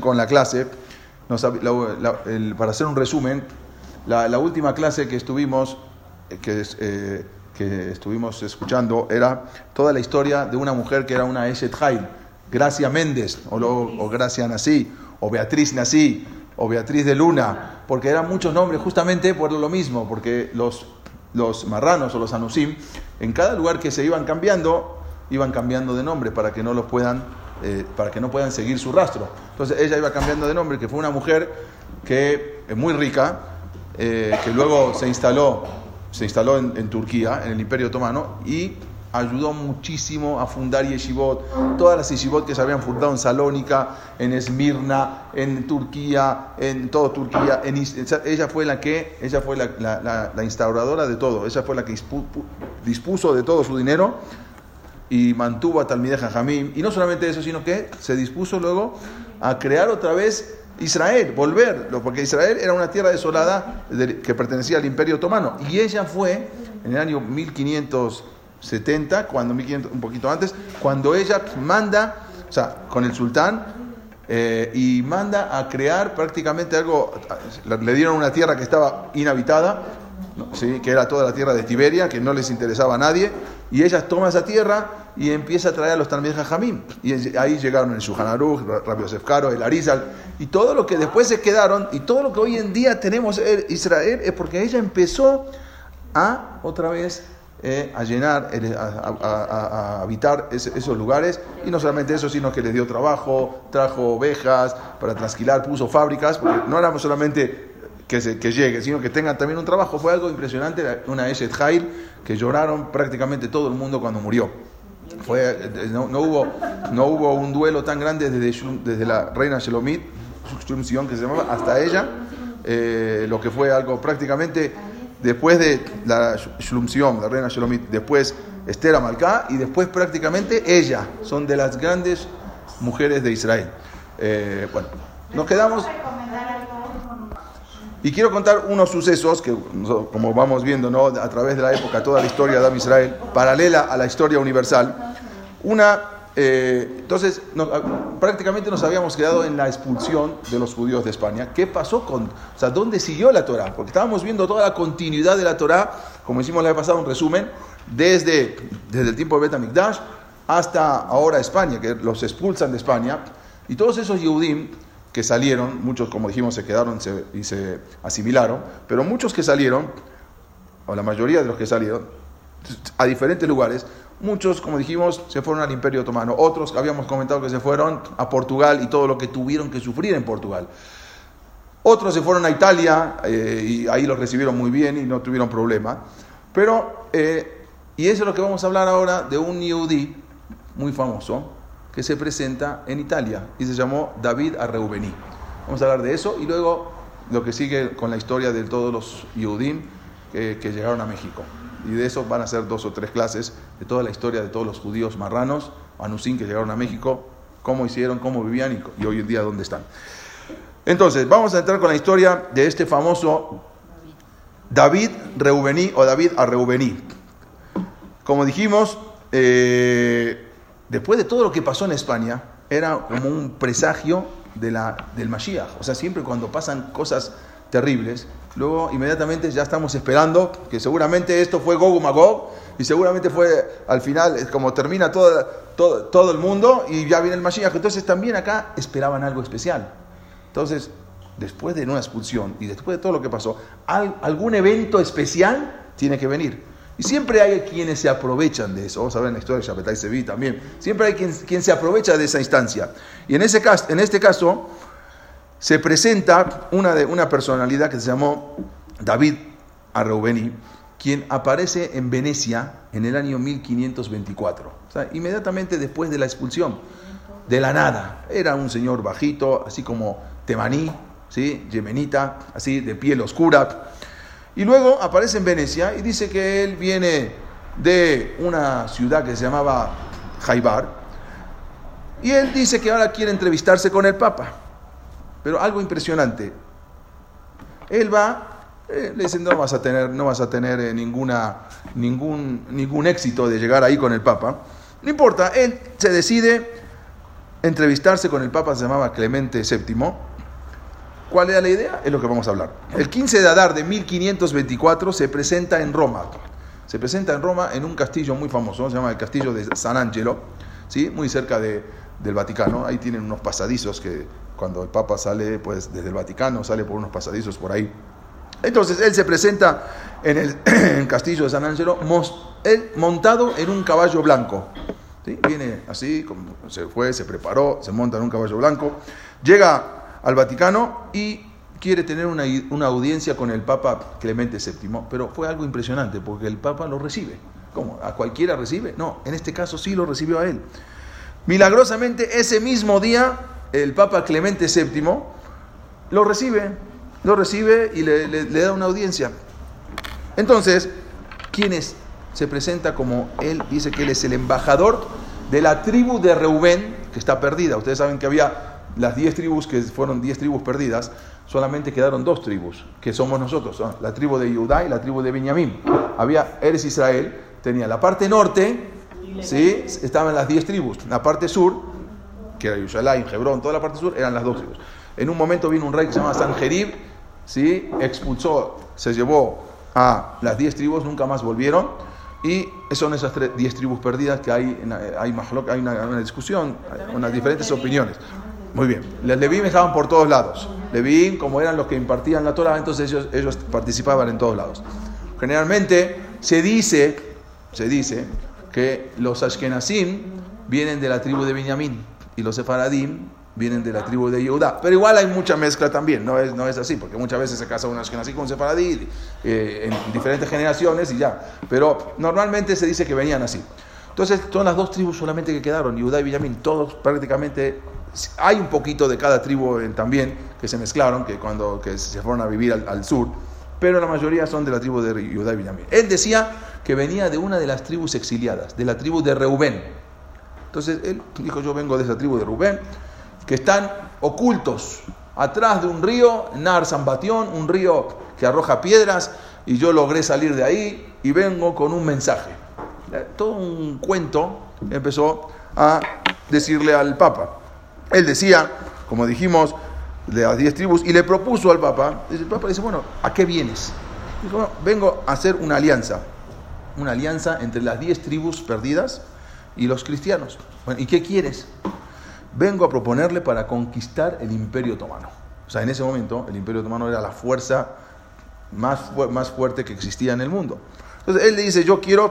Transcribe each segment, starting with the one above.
con la clase, para hacer un resumen, la, última clase que estuvimos, que, eh, que, estuvimos escuchando era toda la historia de una mujer que era una Eshet Hail, Gracia Méndez, o, o Gracia Nací, o Beatriz Nací, o Beatriz de Luna, porque eran muchos nombres justamente por lo mismo, porque los, los marranos o los anusim, en cada lugar que se iban cambiando, iban cambiando de nombre para que no los puedan, eh, para que no puedan seguir su rastro. Entonces ella iba cambiando de nombre, que fue una mujer que es muy rica, eh, que luego se instaló, se instaló en, Turquía, en el Imperio Otomano, y ayudó muchísimo a fundar yeshivot, todas las yeshivot que se habían fundado en Salónica, en Esmirna, en Turquía, en toda Turquía, ella fue la que, ella fue la, instauradora de todo, ella fue la que dispuso de todo su dinero y mantuvo a Talmideh Jajamim, y no solamente eso, sino que se dispuso luego a crear otra vez Israel, volver, porque Israel era una tierra desolada que pertenecía al Imperio Otomano, y ella fue en el año 1500 70, cuando, un poquito antes, cuando ella manda, o sea, con el sultán, eh, y manda a crear prácticamente algo, le dieron una tierra que estaba inhabitada, ¿sí? que era toda la tierra de Tiberia, que no les interesaba a nadie, y ella toma esa tierra y empieza a traer a los Talmud Jamín. Y ahí llegaron el Shuhan Aruch, Rabbi Yosef el Arizal, y todo lo que después se quedaron, y todo lo que hoy en día tenemos en Israel, es porque ella empezó a otra vez eh, a llenar, a, habitar esos lugares. Y no solamente eso, sino que le dio trabajo, trajo ovejas para trasquilar, puso fábricas, porque no era solamente que, se, que llegue, sino que tengan también un trabajo. Fue algo impresionante, una Eshet Hail, que lloraron prácticamente todo el mundo cuando murió. Fue, eh, no, hubo, no hubo un duelo tan grande desde, desde la reina Shelomit, que se llamaba, hasta ella, eh, lo que fue algo prácticamente después de la Shlumción, la reina Shalomit, después Esther Amalcá y después prácticamente ella. Son de las grandes mujeres de Israel. Eh, bueno, nos quedamos. Y quiero contar unos sucesos que, como vamos viendo ¿no? a través de la época, toda la historia de Israel, paralela a la historia universal. Una eh, entonces, prácticamente nos habíamos quedado en la expulsión de los judíos de España. ¿Qué pasó con, o sea, dónde siguió la Torah? Porque estábamos viendo toda la continuidad de la Torah, como hicimos la vez pasada, un resumen, desde, desde el tiempo de Betamikdash hasta ahora España, que los expulsan de España. Y todos esos Yehudim que salieron, muchos, como dijimos, se quedaron y se asimilaron, pero muchos que salieron, o la mayoría de los que salieron, a diferentes lugares, Muchos, como dijimos, se fueron al Imperio Otomano. Otros, habíamos comentado que se fueron a Portugal y todo lo que tuvieron que sufrir en Portugal. Otros se fueron a Italia eh, y ahí los recibieron muy bien y no tuvieron problema. Pero, eh, y eso es lo que vamos a hablar ahora de un Yehudi muy famoso que se presenta en Italia y se llamó David Arreubení. Vamos a hablar de eso y luego lo que sigue con la historia de todos los Yehudim que llegaron a México y de eso van a ser dos o tres clases de toda la historia de todos los judíos marranos, anusín que llegaron a México, cómo hicieron, cómo vivían y, hoy en día dónde están. Entonces, vamos a entrar con la historia de este famoso David Reubení o David a Reubení. Como dijimos, eh, después de todo lo que pasó en España, era como un presagio de la, del Mashiach. O sea, siempre cuando pasan cosas terribles, luego inmediatamente ya estamos esperando que seguramente esto fue Gog Magog y seguramente fue al final como termina todo, todo, todo, el mundo y ya viene el Mashiach. Entonces también acá esperaban algo especial. Entonces, después de una expulsión y después de todo lo que pasó, algún evento especial tiene que venir. Y siempre hay quienes se aprovechan de eso. Vamos a ver en la historia de Shapetai Sevi también. Siempre hay quien, quien, se aprovecha de esa instancia. Y en, ese caso, en este caso, se presenta una, de, una personalidad que se llamó David Arreubeni, quien aparece en Venecia en el año 1524, o sea, inmediatamente después de la expulsión, de la nada. Era un señor bajito, así como temaní, ¿sí? yemenita, así de piel oscura. Y luego aparece en Venecia y dice que él viene de una ciudad que se llamaba Jaibar. Y él dice que ahora quiere entrevistarse con el Papa. Pero algo impresionante. Él va, eh, le dicen, no vas a tener, no vas a tener eh, ninguna, ningún, ningún éxito de llegar ahí con el Papa. No importa, él se decide entrevistarse con el Papa, se llamaba Clemente VII. ¿Cuál era la idea? Es lo que vamos a hablar. El 15 de Adar de 1524 se presenta en Roma. Se presenta en Roma en un castillo muy famoso, se llama el castillo de San Angelo, ¿sí? muy cerca de, del Vaticano. Ahí tienen unos pasadizos que cuando el Papa sale pues, desde el Vaticano, sale por unos pasadizos por ahí. Entonces él se presenta en el, castillo de San Angelo, él montado en un caballo blanco. Viene así, como se fue, se preparó, se monta en un caballo blanco, llega al Vaticano y quiere tener una, una, audiencia con el Papa Clemente VII, pero fue algo impresionante porque el Papa lo recibe. ¿Cómo? ¿A cualquiera recibe? No, en este caso sí lo recibió a él. Milagrosamente, ese mismo día, el Papa Clemente VII lo recibe, lo recibe y le, le da una audiencia. Entonces, ¿quién es? Se presenta como él, dice que él es el embajador de la tribu de Reubén, que está perdida. Ustedes saben que había las 10 tribus, que fueron 10 tribus perdidas, solamente quedaron dos tribus, que somos nosotros, la tribu de Judá y la tribu de Benjamín. Había Eres Israel, tenía la parte norte, ¿sí? estaban las 10 tribus, la parte sur, que era Yerushalayim, Hebrón, toda la parte sur, eran las dos tribus. En un momento vino un rey que se llama Sanjerib, ¿sí? expulsó, se llevó a las 10 tribus, nunca más volvieron. Y son esas 10 tribus perdidas que hay, hay, hay una, una discusión, unas diferentes opiniones. Muy bien. Los Levín estaban por todos lados. Levín, como eran los que impartían la Torah, entonces ellos, ellos participaban en todos lados. Generalmente se dice, se dice que los Ashkenazim vienen de la tribu de Benjamín y los Sefaradim vienen de la tribu de Yehudá. Pero igual hay mucha mezcla también, no es, no es así, porque muchas veces se casa un Ashkenazí con Sefaradí eh, en diferentes generaciones y ya. Pero normalmente se dice que venían así. Entonces son las dos tribus solamente que quedaron, Yehudá y Benjamín, todos prácticamente hay un poquito de cada tribu también que se mezclaron, que cuando que se fueron a vivir al, sur, pero la mayoría son de la tribu de Judá y Benjamín. Él decía que venía de una de las tribus exiliadas, de la tribu de Reubén. Entonces él dijo, yo vengo de esa tribu de Reubén, que están ocultos atrás de un río, Nar Zambatión, un río que arroja piedras, y yo logré salir de ahí y vengo con un mensaje. Todo un cuento empezó a decirle al Papa. Él decía, como dijimos, de las diez tribus, y le propuso al Papa, el Papa dice, bueno, ¿a qué vienes? Dijo, vengo a hacer una alianza, una alianza entre las diez tribus perdidas y los cristianos. Bueno, ¿y qué quieres? Vengo a proponerle para conquistar el imperio otomano. O sea, en ese momento el imperio otomano era la fuerza más, más fuerte que existía en el mundo. Entonces él le dice, yo quiero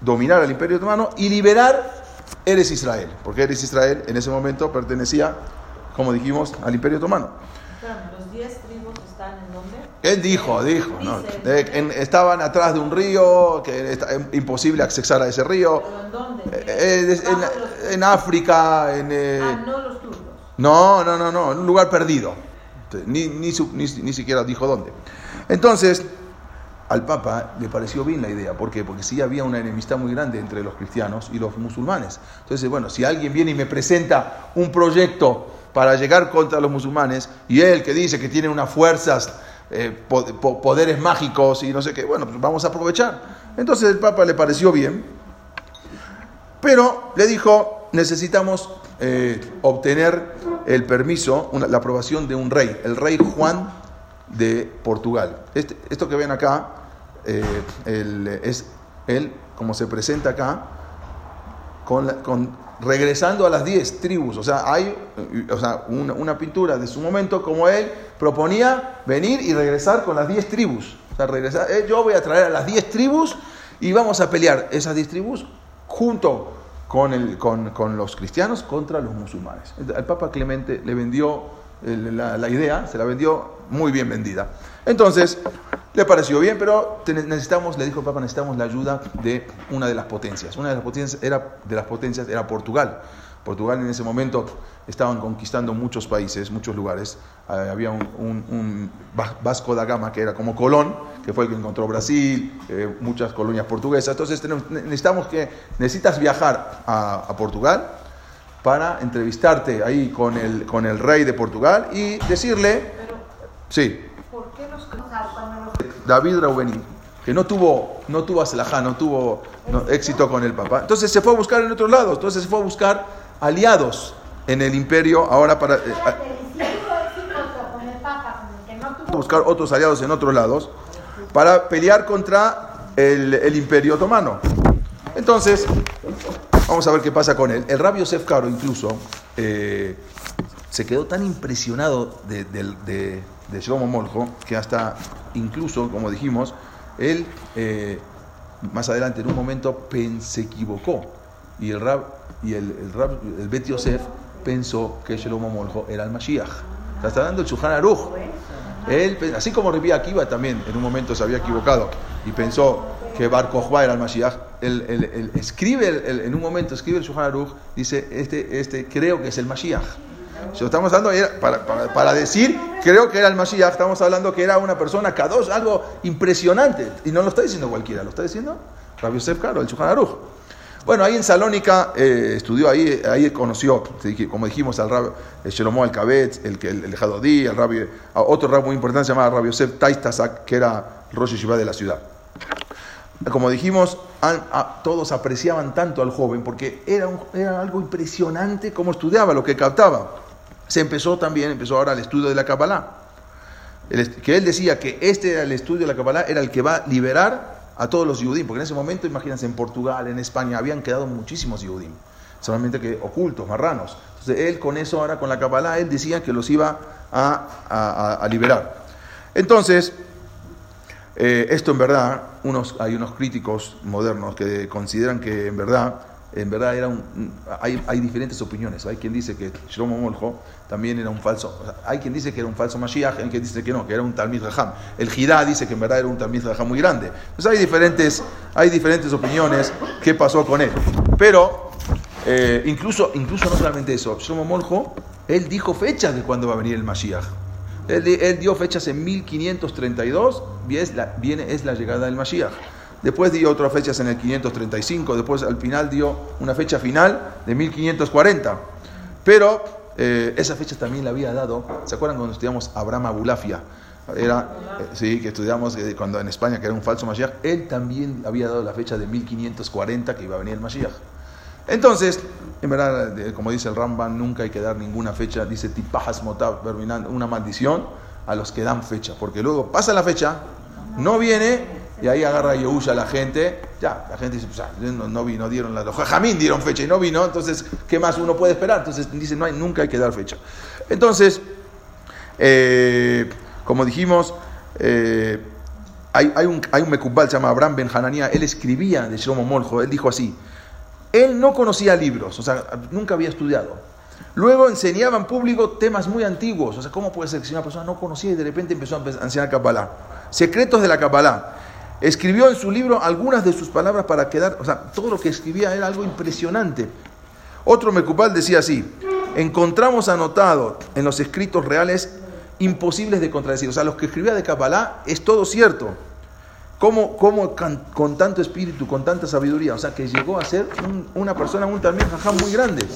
dominar al imperio otomano y liberar eres Israel, porque eres Israel en ese momento pertenecía, como dijimos, al Imperio Otomano. ¿Los diez tribus están en dónde? Él dijo, dijo, no, estaban atrás de un río, que es imposible accesar a ese río. ¿Pero en dónde? Eh, en, África, en... Eh, ah, no los turcos. No, no, no, no, en un lugar perdido. Ni, ni, ni siquiera dijo dónde. Entonces, al Papa le pareció bien la idea. ¿Por qué? Porque sí había una enemistad muy grande entre los cristianos y los musulmanes. Entonces, bueno, si alguien viene y me presenta un proyecto para llegar contra los musulmanes, y él que dice que tiene unas fuerzas, eh, poderes mágicos y no sé qué, bueno, pues vamos a aprovechar. Entonces el Papa le pareció bien, pero le dijo, necesitamos eh, obtener el permiso, la aprobación de un rey, el rey Juan de Portugal. Este, esto que ven acá eh, es él, como se presenta acá, con, regresando a las 10 tribus. O sea, hay o sea, una, pintura de su momento como él proponía venir y regresar con las 10 tribus. O sea, regresar, eh, yo voy a traer a las 10 tribus y vamos a pelear esas 10 tribus junto con, el, con, con, los cristianos contra los musulmanes. El Papa Clemente le vendió la idea, se la vendió muy bien vendida. Entonces, le pareció bien, pero necesitamos, le dijo el Papa, necesitamos la ayuda de una de las potencias. Una de las potencias era, de las potencias era Portugal. Portugal en ese momento estaban conquistando muchos países, muchos lugares. Eh, había un, Vasco da Gama que era como Colón, que fue el que encontró Brasil, eh, muchas colonias portuguesas. Entonces necesitamos que necesitas viajar a, a Portugal para entrevistarte ahí con el, con el rey de Portugal y decirle Sí. ¿Por qué los David Raubení, que no tuvo, no tuvo no tuvo éxito con el Papa. Entonces se fue a buscar en otros lados. Entonces se fue a buscar aliados en el imperio ahora para... eh, buscar otros aliados en otros lados para pelear contra el, imperio otomano. Entonces, vamos a ver qué pasa con él. El rabio Yosef Karo incluso eh, se quedó tan impresionado de, de Shlomo Moljo que hasta, incluso, como dijimos, él eh, más adelante en un momento se equivocó y el rab y el, rab, el Bet Yosef pensó que Shlomo Moljo era el Mashiach. Sea, Está dando el Shulchan Aruch. Él, así como Rabbi Akiva también en un momento se había equivocado y pensó que Bar Kokhba era el Mashiach, él, él- escribe, en un momento escribe el Shulchan Aruch, dice, este, este creo que es el Mashiach. Si lo estamos hablando para, para- decir, creo que era el Mashiach, estamos hablando que era una persona Kadosh, algo impresionante. Y no lo está diciendo cualquiera, lo está diciendo Rabbi Yosef Karo, el Shulchan Aruch. Bueno, ahí en Salónica eh, estudió, ahí, ahí conoció, como dijimos, al Rab el Shelomo Alcabetz, el, el, el Jadodí, el Rabbi, a otro rab muy importante se llamaba Rabbi Yosef Taistasak, que era Rosh Yeshiva de la ciudad. Como dijimos, an- a- todos apreciaban tanto al joven porque era, era algo impresionante cómo estudiaba, lo que captaba. Se empezó también, empezó ahora el estudio de la Kabbalah. Que él decía que este era el estudio de la Kabbalah, era el que va a liberar a todos los Yudim, porque en ese momento, imagínense, en Portugal, en España, habían quedado muchísimos Yudim, solamente que ocultos, marranos. Entonces él con eso, ahora con la Kabbalah, él decía que los iba a- a liberar. Entonces, eh, esto en verdad, unos, hay unos críticos modernos que consideran que en verdad, en verdad era un, hay, hay diferentes opiniones. Hay quien dice que Shlomo Moljo también era un falso, o sea, hay quien dice que era un falso Mashiach, hay quien dice que no, que era un Talmid Raham. El Jidá dice que en verdad era un Talmid Raham muy grande. Entonces hay diferentes, hay diferentes opiniones qué pasó con él. Pero eh, incluso, incluso no solamente eso, Shlomo Moljo, él dijo fechas de cuándo va a venir el Mashiach. Él, él dio fechas en 1532, y es la, viene, es la llegada del Mashiach. Después dio otras fechas en el 535, después al final dio una fecha final de 1540. Pero eh, esa fecha también la había dado, ¿se acuerdan cuando estudiamos Abraham Abulafia? Era, eh, sí, que estudiamos eh, cuando en España, que era un falso Mashiach, él también había dado la fecha de 1540 que iba a venir el Mashiach. Entonces, en verdad, como dice el Ramban, nunca hay que dar ninguna fecha. Dice tipajas motab, una maldición a los que dan fecha. Porque luego pasa la fecha, no viene, y ahí agarra Yehush a la gente. Ya, la gente dice, pues, ah, no, no vino, dieron la. Los Jajamín dieron fecha y no vino, entonces, ¿qué más uno puede esperar? Entonces, dice, no hay, nunca hay que dar fecha. Entonces, eh, como dijimos, eh, hay, hay un, hay un se llama Abraham Ben Hananía, él escribía de Shlomo él dijo así, él no conocía libros, o sea, nunca había estudiado. Luego enseñaba en público temas muy antiguos, o sea, ¿cómo puede ser que si una persona no conocía y de repente empezó a empe- a enseñar Kabbalah? Secretos de la Kabbalah. Escribió en su libro algunas de sus palabras para quedar, o sea, todo lo que escribía era algo impresionante. Otro Mekubal decía así, encontramos anotado en los escritos reales imposibles de contradecir. O sea, los que escribía de Kabbalah es todo cierto. ¿Cómo, cómo con tanto espíritu, con tanta sabiduría? O sea, que llegó a ser un- una persona, un también muy grande.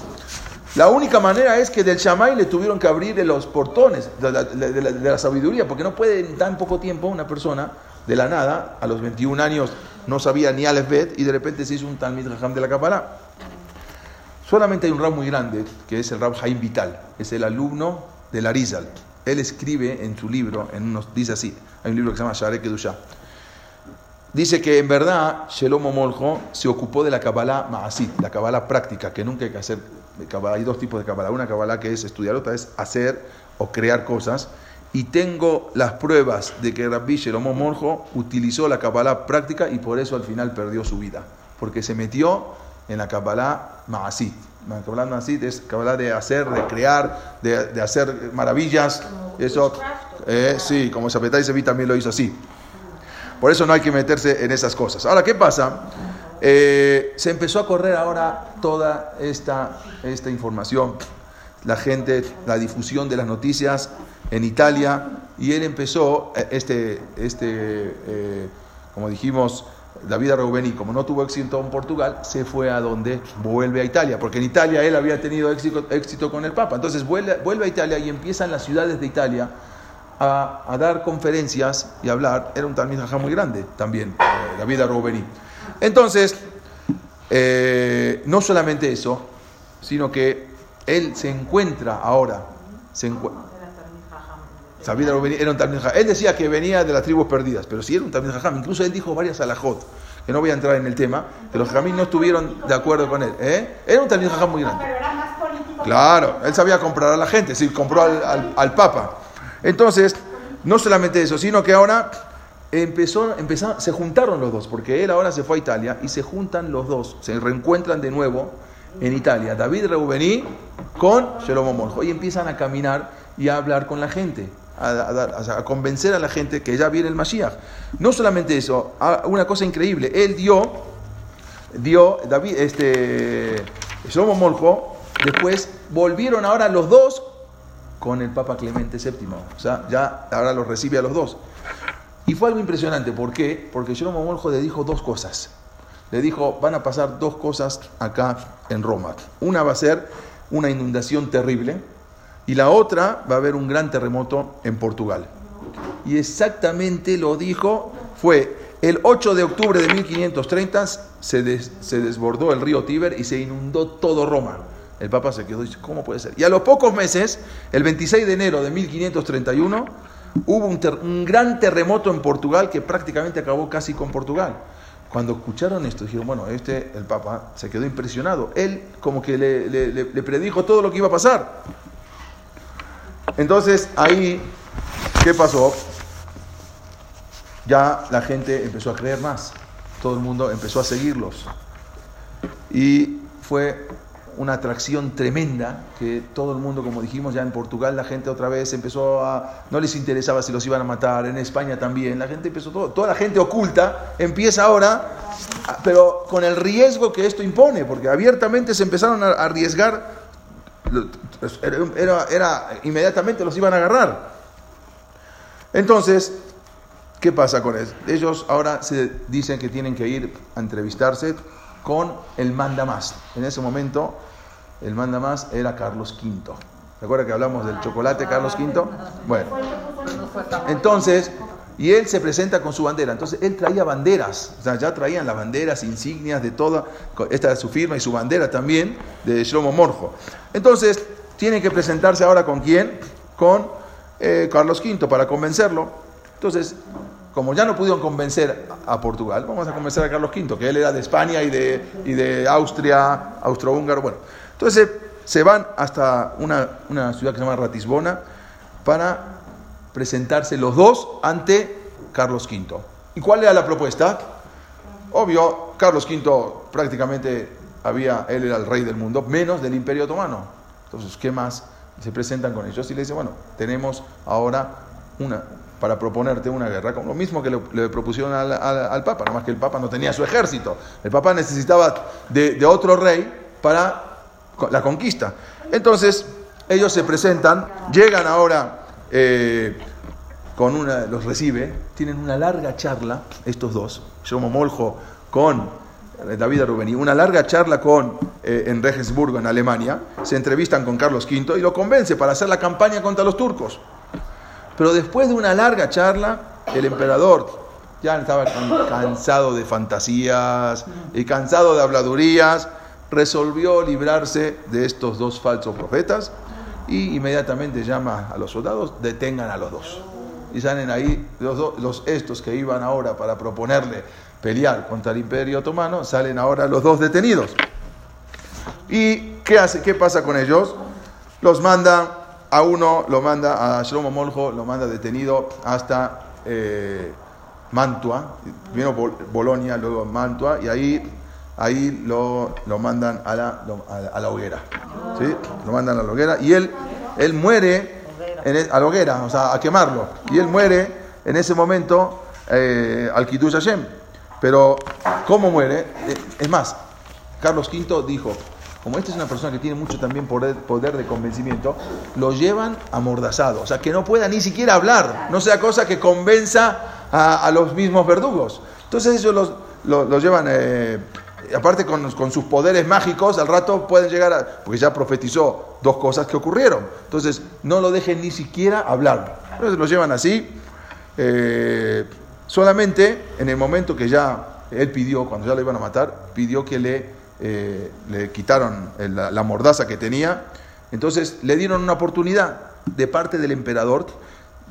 La única manera es que del Shammai le tuvieron que abrir los portones de la- de la sabiduría, porque no puede en tan poco tiempo una persona de la nada, a los 21 años, no sabía ni Aleph Bet y de repente se hizo un Talmid Jajam de la Kabbalah. Solamente hay un rab muy grande, que es el rab Jaim Vital, es el alumno del Arizal. Él escribe en su libro, en unos, dice así, hay un libro que se llama Sharek Kedusha. Dice que en verdad Shelomo Moljo se ocupó de la Kabbalah Maasit, la Kabbalah práctica, que nunca hay que hacer. Kabbalah. Hay dos tipos de Kabbalah. Una Kabbalah que es estudiar, otra es hacer o crear cosas. Y tengo las pruebas de que Rabbi Shelomo Moljo utilizó la Kabbalah práctica y por eso al final perdió su vida. Porque se metió en la Kabbalah Maasit. La Kabbalah Maasit es Kabbalah de hacer, de crear, de, de hacer maravillas. Eso, eh, sí, como Shapetai Sevi también lo hizo así. Por eso no hay que meterse en esas cosas. Ahora, ¿qué pasa? Eh, se empezó a correr ahora toda esta, esta información, la gente, la difusión de las noticias en Italia, y él empezó, eh, este, este eh, como dijimos, David Reubeni, como no tuvo éxito en Portugal, se fue a donde vuelve a Italia, porque en Italia él había tenido éxito, éxito con el Papa. Entonces vuelve, vuelve a Italia y empieza en las ciudades de Italia a, a dar conferencias y hablar. Era un Talmid Jajam muy grande también, eh, David Reubeni. Entonces, eh, no solamente eso, sino que él se encuentra ahora, se encu- David Rubén era un Jajam. Él decía que venía de las tribus perdidas, pero sí era un Jajam. Incluso él dijo varias alajot, que no voy a entrar en el tema, que los Jajamín no estuvieron de acuerdo con él. ¿eh? Era un Talmid Jajam muy grande. Claro, él sabía comprar a la gente, sí, compró al, al- Papa. Entonces, no solamente eso, sino que ahora empezó, empezaron, se juntaron los dos, porque él ahora se fue a Italia y se juntan los dos, se reencuentran de nuevo en Italia. David Reubení con Jeromo Moljo y empiezan a caminar y a hablar con la gente. A, convencer a la gente que ya viene el Mashiach. No solamente eso, una cosa increíble, él dio dio David, este, Shlomo Moljo, después volvieron ahora los dos con el Papa Clemente VII. O sea, ya ahora los recibe a los dos. Y fue algo impresionante. ¿Por qué? Porque Shlomo Moljo le dijo dos cosas. Le dijo, van a pasar dos cosas acá en Roma. Una va a ser una inundación terrible y la otra va a haber un gran terremoto en Portugal. Y exactamente lo dijo, fue el 8 de octubre de 1530 se, se desbordó el río Tíber y se inundó todo Roma. El Papa se quedó y ¿cómo puede ser? Y a los pocos meses, el 26 de enero de 1531, hubo un, un gran terremoto en Portugal que prácticamente acabó casi con Portugal. Cuando escucharon esto, dijeron, bueno, este, el Papa, se quedó impresionado. Él como que le predijo todo lo que iba a pasar. Entonces, ahí, ¿qué pasó? Ya la gente empezó a creer más. Todo el mundo empezó a seguirlos. Y fue una atracción tremenda que todo el mundo, como dijimos ya en Portugal, la gente otra vez empezó a... No les interesaba si los iban a matar, en España también, la gente empezó, todo, toda la gente oculta empieza ahora, pero con el riesgo que esto impone, porque abiertamente se empezaron a arriesgar, era, era- inmediatamente los iban a agarrar. Entonces, ¿Qué pasa con eso? Ellos ahora se dicen que tienen que ir a entrevistarse con el manda más. En ese momento, el manda más era Carlos V. ¿Se acuerdan que hablamos del chocolate Carlos V? Bueno, entonces, y él se presenta con su bandera. Entonces, él traía banderas. O sea, ya traían las banderas, insignias de toda. Esta es su firma y su bandera también de Shlomo Morjo. Entonces, tienen que presentarse ahora con quién? Con eh, Carlos V para convencerlo. Entonces, como ya no pudieron convencer a Portugal, vamos a convencer a Carlos V, que él era de España y de, y de Austria, austrohúngaro. Bueno, entonces se van hasta una, una ciudad que se llama Ratisbona para presentarse los dos ante Carlos V. ¿Y cuál era la propuesta? Obvio, Carlos V prácticamente había, él era el rey del mundo, menos del Imperio Otomano. Entonces, ¿qué más? Se presentan con ellos y le dicen, bueno, tenemos ahora una, para proponerte una guerra, con lo mismo que le, propusieron al, al- al Papa, nomás que el Papa no tenía su ejército. El Papa necesitaba de, otro rey para la conquista. Entonces, ellos se presentan, llegan ahora eh, con una, los recibe, tienen una larga charla, estos dos, Shlomo Moljo con David Rubení, una larga charla con, eh, en Regensburgo, en Alemania, se entrevistan con Carlos V y lo convence para hacer la campaña contra los turcos. Pero después de una larga charla, el emperador ya estaba can- cansado de fantasías y cansado de habladurías, resolvió librarse de estos dos falsos profetas y inmediatamente llama a los soldados, detengan a los dos. Y salen ahí los estos que iban ahora para proponerle pelear contra el imperio otomano, salen ahora los dos detenidos. ¿Y qué, hace, qué pasa con ellos? Los manda, a uno lo manda, a Shlomo Moljo, lo manda detenido hasta eh, Mantua, primero Bol- Bolonia, luego Mantua, y ahí, ahí lo, lo mandan a la, lo- a la- a la hoguera. ¿sí? Lo mandan a la hoguera y él, él muere en e- a la hoguera, o sea, a quemarlo. Y él muere en ese momento eh, al Kiddush Hashem. Pero, ¿cómo muere? Eh, Es más, Carlos V dijo, como esta es una persona que tiene mucho también poder, de convencimiento, lo llevan amordazado, o sea, que no pueda ni siquiera hablar, no sea cosa que convenza a, los mismos verdugos. Entonces ellos los, los- llevan, eh, aparte con, sus poderes mágicos, al rato pueden llegar a, porque ya profetizó dos cosas que ocurrieron, entonces no lo dejen ni siquiera hablar. Entonces los llevan así, eh, solamente en el momento que ya él pidió, cuando ya lo iban a matar, pidió que le eh, le quitaron la, mordaza que tenía, entonces le dieron una oportunidad de parte del emperador.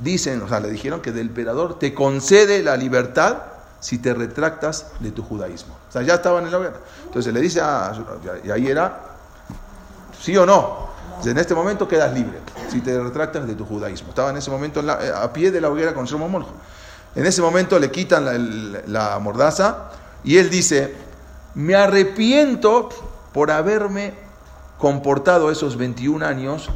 Dicen, o sea, le dijeron que del emperador te concede la libertad si te retractas de tu judaísmo. O sea, ya estaban en la hoguera. Entonces le dice a, y ahí era, sí o no. En este momento quedas libre si te retractas de tu judaísmo. Estaba en ese momento eh, a pie de la hoguera con Shlomo Moljo. En ese momento le quitan la, mordaza y él dice, me arrepiento por haberme comportado esos 21 años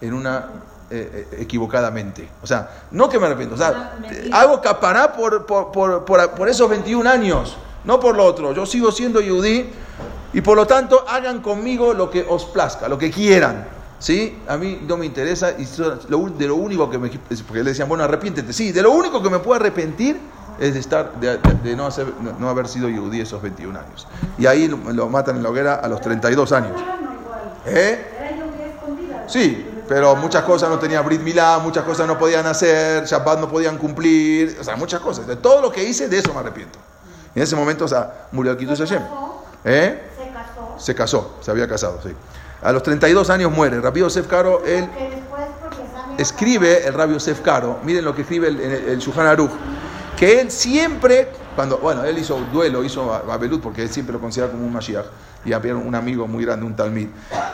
en una eh, eh, equivocadamente. O sea, no que me arrepiento, o sea, Una mentira. hago capará por, por, por, por, por esos 21 años, no por lo otro. Yo sigo siendo yudí y por lo tanto hagan conmigo lo que os plazca, lo que quieran. ¿Sí? A mí no me interesa y de lo único que me... Porque le decían, bueno, arrepiéntete. Sí, de lo único que me puedo arrepentir es de, estar, de, no, hacer, no, haber sido yudí esos 21 años. Y ahí lo, lo matan en la hoguera a los 32 años. ¿Eh? Sí, pero muchas cosas no tenía Brit Milá, muchas cosas no podían hacer, Shabbat no podían cumplir, o sea, muchas cosas. De todo lo que hice, de eso me arrepiento. Y en ese momento, o sea, murió el Hashem. ¿Eh? Se casó. Se casó, se había casado, sí. A los 32 años muere. Rabbi Yosef Caro, él escribe, el Rabbi Yosef Caro, miren lo que escribe el, el, Aruch, que él siempre, cuando, bueno, él hizo duelo, hizo Babelut, porque él siempre lo considera como un Mashiach, y había un amigo muy grande, un Talmid,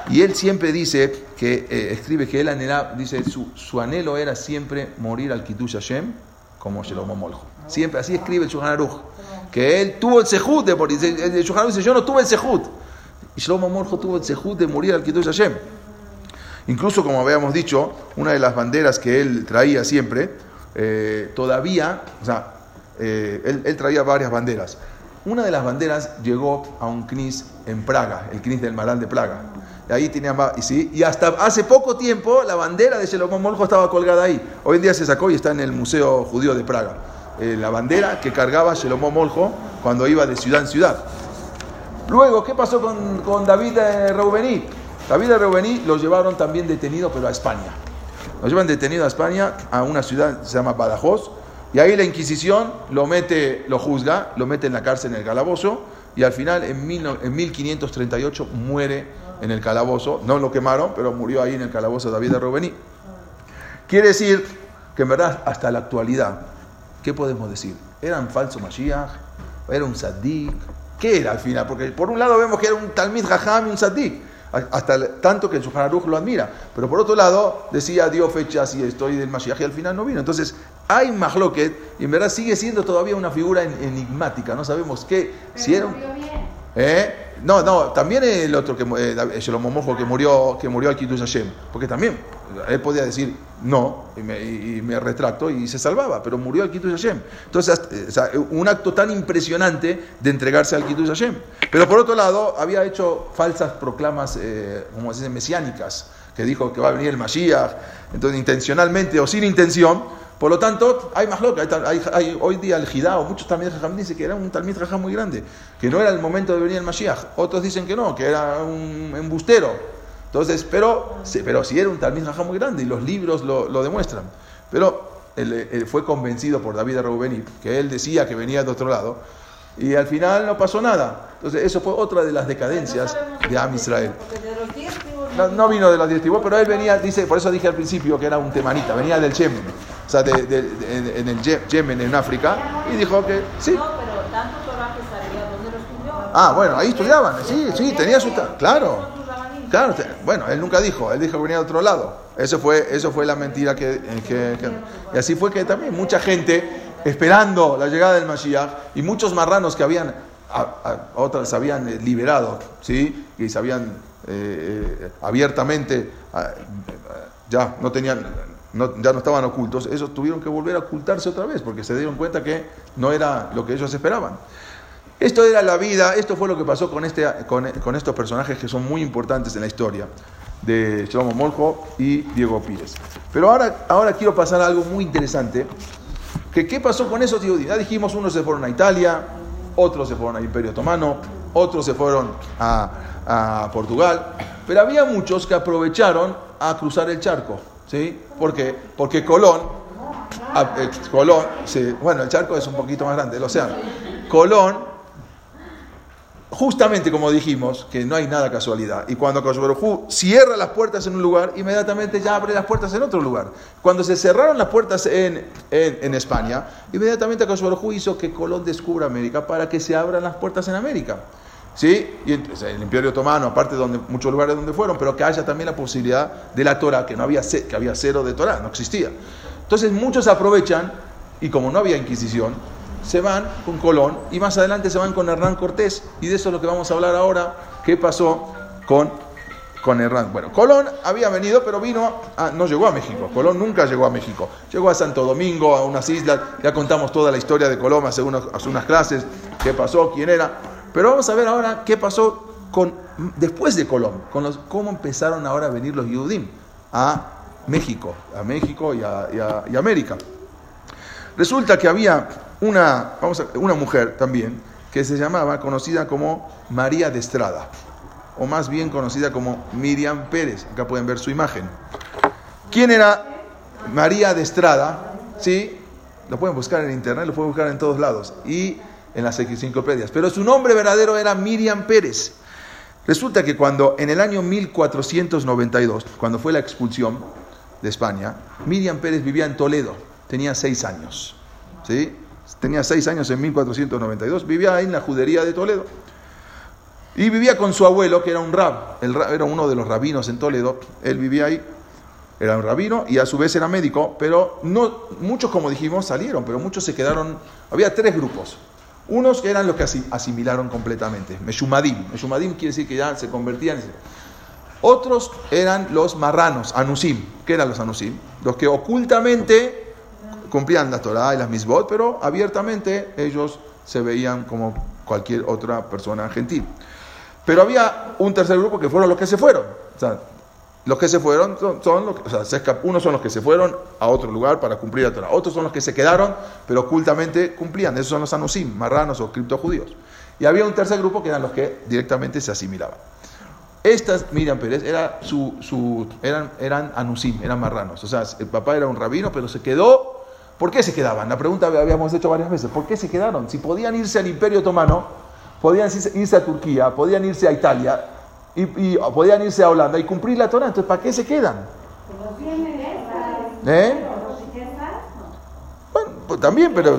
y él siempre dice, que eh, escribe que él anhelaba, dice, su, su anhelo era siempre morir al Kiddush Hashem, como Shlomo Moljo. Siempre, así escribe el Shulchan Aruch, que él tuvo el sejud de el Shulchan Aruch dice, yo no tuve el sejud. Y Shlomo Moljo tuvo el sejud de morir al Kiddush Hashem. Incluso, como habíamos dicho, una de las banderas que él traía siempre, eh, todavía, o sea, eh, él, traía varias banderas. Una de las banderas llegó a un CNIS en Praga, el CNIS del Maral de Praga. Y ahí tenía, y, sí, y hasta hace poco tiempo la bandera de Shlomo Moljo estaba colgada ahí. Hoy en día se sacó y está en el Museo Judío de Praga. Eh, la bandera que cargaba Shlomo Moljo cuando iba de ciudad en ciudad. Luego, ¿qué pasó con, David eh, Reubení? David Reubení lo llevaron también detenido, pero a España. Lo llevan detenido a España, a una ciudad que se llama Badajoz, y ahí la Inquisición lo mete, lo juzga, lo mete en la cárcel, en el calabozo, y al final, en, mil en 1538, muere en el calabozo. No lo quemaron, pero murió ahí en el calabozo David Reubení. Quiere decir que en verdad, hasta la actualidad, ¿qué podemos decir? ¿Era un falso Mashiach? ¿Era un Saddik? ¿Qué era al final? Porque por un lado vemos que era un Talmid Jajam y un Saddik. Hasta tanto que el Shulchan lo admira. Pero por otro lado, decía, dio fechas y estoy del Mashiach y al final no vino. Entonces, hay Mahloket y en verdad sigue siendo todavía una figura en- enigmática. No sabemos qué. Si era un- murió bien. ¿Eh? No, no, también el otro que eh, Shlomo Mojo que murió, que murió al Kiddush Hashem, porque también él podía decir no y me, y- retracto y se salvaba, pero murió al Kiddush Hashem. Entonces, eh, un acto tan impresionante de entregarse al Kiddush Hashem. Pero por otro lado, había hecho falsas proclamas, eh, como se dice, mesiánicas, que dijo que va a venir el Mashiach, entonces intencionalmente o sin intención. Por lo tanto, hay más loca. Hay, hay- hoy día el Hidao, muchos también Jajam dicen que era un Talmid Jajam muy grande, que no era el momento de venir el Mashiach. Otros dicen que no, que era un embustero. Entonces, pero, sí, pero si era un Talmid Jajam muy grande y los libros lo, lo demuestran. Pero él, él fue convencido por David Reubení, que él decía que venía de otro lado, y al final no pasó nada. Entonces, eso fue otra de las decadencias de Am Israel. No, no vino de los diez tribus, pero él venía, dice, por eso dije al principio que era un temanita, venía del Yemen, o sea, de- de- de- en, en el Ye- Yemen, en África, y dijo que sí. No, pero tanto que sabía, ¿dónde lo estudió? Ah, bueno, ahí estudiaban, sí, sí, tenía su... Claro, claro, bueno, él nunca dijo, él dijo que venía de otro lado. Eso fue, eso fue la mentira que, eh, que- que- Y así fue que también mucha gente esperando la llegada del Mashiach y muchos marranos que habían, a, a- otras se habían eh, liberado, ¿sí? Y se habían eh, eh, abiertamente, ah, ya no tenían, no- ya no estaban ocultos, esos tuvieron que volver a ocultarse otra vez porque se dieron cuenta que no era lo que ellos esperaban. Esto era la vida, esto fue lo que pasó con, este, con estos personajes que son muy importantes en la historia de Shlomo Moljo y Diego Pires. Pero ahora, ahora quiero pasar a algo muy interesante, que qué pasó con esos judíos. Ya dijimos, unos se fueron a Italia, otros se fueron al Imperio Otomano, otros se fueron a, a Portugal, pero había muchos que aprovecharon a cruzar el charco, ¿sí? ¿Por qué? Porque Colón, a- eh, Colón, bueno, el charco es un poquito más grande, el océano. Colón justamente como dijimos, que no hay nada casualidad. Y cuando Hu cierra las puertas en un lugar, inmediatamente ya abre las puertas en otro lugar. Cuando se cerraron las puertas en, en, España, inmediatamente Hu hizo que Colón descubra América para que se abran las puertas en América. ¿Sí? Y entonces, el Imperio Otomano, aparte de donde, muchos lugares donde fueron, pero que haya también la posibilidad de la Torah, que no había, que había cero de Torah, no existía. Entonces muchos aprovechan, y como no había Inquisición, se van con Colón y más adelante se van con Hernán Cortés. Y de eso es lo que vamos a hablar ahora, qué pasó con, con Hernán. Bueno, Colón había venido, pero vino, a- no llegó a México. Colón nunca llegó a México. Llegó a Santo Domingo, a unas islas. Ya contamos toda la historia de Colón hace, hace unas clases, qué pasó, quién era. Pero vamos a ver ahora qué pasó con, después de Colón, con los, cómo empezaron ahora a venir los Yudim a México, a México y a, América. Resulta que había una, vamos a- una mujer también que se llamaba, conocida como María de Estrada, o más bien conocida como Miriam Pérez. Acá pueden ver su imagen. ¿Quién era María de Estrada? Sí, lo pueden buscar en internet, lo pueden buscar en todos lados y en las enciclopedias. Pero su nombre verdadero era Miriam Pérez. Resulta que cuando en el año 1492, cuando fue la expulsión de España, Miriam Pérez vivía en Toledo, tenía seis años. ¿sí? Tenía seis años en 1492, vivía ahí en la judería de Toledo. Y vivía con su abuelo, que era un rab, el rab era uno de los rabinos en Toledo, él vivía ahí, era un rabino y a su vez era médico, pero no, muchos, como dijimos, salieron, pero muchos se quedaron, había tres grupos. Unos que eran los que asi- asimilaron completamente, Meshumadim. Meshumadim quiere decir que ya se convertían. Otros eran los marranos, Anusim. ¿Qué eran los Anusim? Los que ocultamente cumplían la Torah y las misbot, pero abiertamente ellos se veían como cualquier otra persona gentil. Pero había un tercer grupo que fueron los que se fueron. O sea, los que se fueron son, son los que, o sea, se unos son los que se fueron a otro lugar para cumplir la Torah. Otros son los que se quedaron, pero ocultamente cumplían. Esos son los anusim, marranos o criptojudíos. Y había un tercer grupo que eran los que directamente se asimilaban. Estas, Miriam Pérez, era su, su- eran, eran anusim, eran marranos. O sea, el papá era un rabino, pero se quedó. ¿Por qué se quedaban? La pregunta habíamos hecho varias veces. ¿Por qué se quedaron? Si podían irse al Imperio Otomano, podían irse a Turquía, podían irse a Italia, y, y podían irse a Holanda y cumplir la Torah. Entonces, ¿para qué se quedan? ¿Eh? Bueno, pues también, pero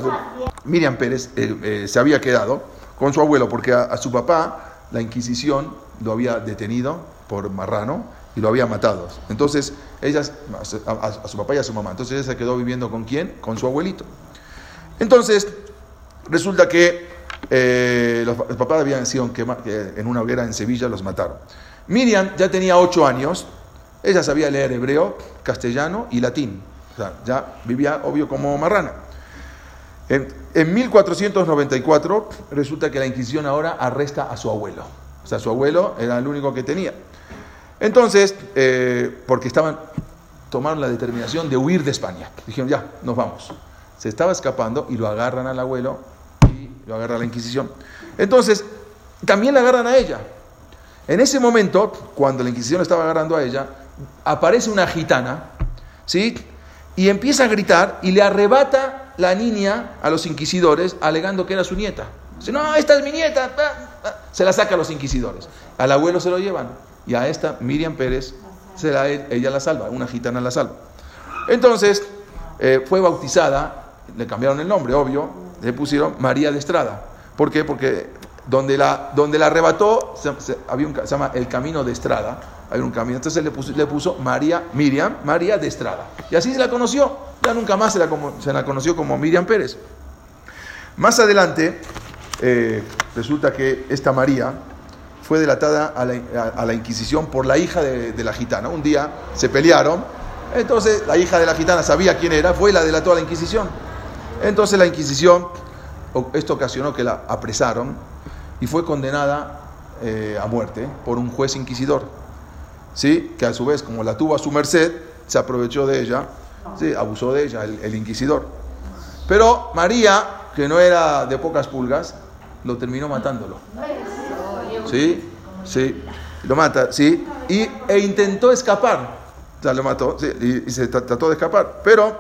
Miriam Pérez eh, eh, se había quedado con su abuelo porque a, a su papá la Inquisición lo había detenido por marrano y lo había matado. Entonces, ellas, a, a- a su papá y a su mamá. Entonces ella se quedó viviendo con quién? Con su abuelito. Entonces, resulta que eh, los, los papás habían sido que en una hoguera en Sevilla, los mataron. Miriam ya tenía ocho años, ella sabía leer hebreo, castellano y latín. Ya vivía, obvio, como marrana. En, en 1494 resulta que la Inquisición ahora arresta a su abuelo. O sea, su abuelo era el único que tenía. Entonces, eh, porque estaban, tomaron la determinación de huir de España. Dijeron, ya, nos vamos. Se estaba escapando y lo agarran al abuelo agarra la Inquisición. Entonces, también la agarran a ella. En ese momento, cuando la Inquisición estaba agarrando a ella, aparece una gitana, ¿sí? Y empieza a gritar y le arrebata la niña a los inquisidores, alegando que era su nieta. Dice, no, esta es mi nieta. pa, pa". Se la saca a los inquisidores. Al abuelo se lo llevan. Y a esta, Miriam Pérez, se la, ella la salva, una gitana la salva. Entonces, eh, fue bautizada, le cambiaron el nombre, obvio, le pusieron María de Estrada. ¿Por qué? Porque donde la, donde la arrebató, se, había un, se llama el camino de Estrada, hay un camino, entonces le puso, le puso María, Miriam, María de Estrada. Y así se la conoció, ya nunca más se la, se la conoció como Miriam Pérez. Más adelante, eh, resulta que esta María fue delatada a la, a la Inquisición por la hija de, de la gitana. Un día se pelearon, entonces la hija de la gitana sabía quién era, fue y la delató a la Inquisición. Entonces la Inquisición, esto ocasionó que la apresaron y fue condenada eh, a muerte por un juez inquisidor. ¿Sí? Que a su vez, como la tuvo a su merced, se aprovechó de ella, ¿sí? abusó de ella el, inquisidor. Pero María, que no era de pocas pulgas, lo terminó matándolo. ¿Sí? Sí. Lo mata, ¿sí? Y, e intentó escapar. O sea, lo mató, y, se tra- trató de escapar. Pero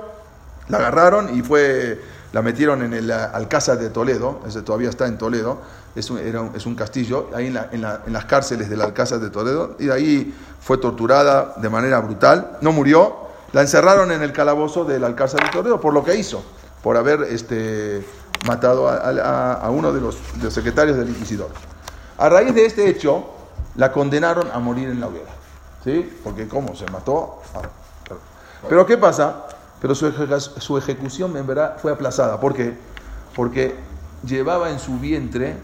la agarraron y fue, la metieron en el Alcázar de Toledo, ese todavía está en Toledo, es un, es un castillo, ahí en, la- las cárceles del Alcázar de Toledo, y de ahí fue torturada de manera brutal, no murió, la encerraron en el calabozo del Alcázar de Toledo por lo que hizo, por haber este, matado a, uno de los, de los secretarios del inquisidor. A raíz de este hecho, la condenaron a morir en la hoguera, ¿sí? Porque ¿cómo? Se mató. Ah, Pero ¿qué pasa? Pero su, ejeca- su ejecución en verdad fue aplazada. ¿Por qué? Porque llevaba en su vientre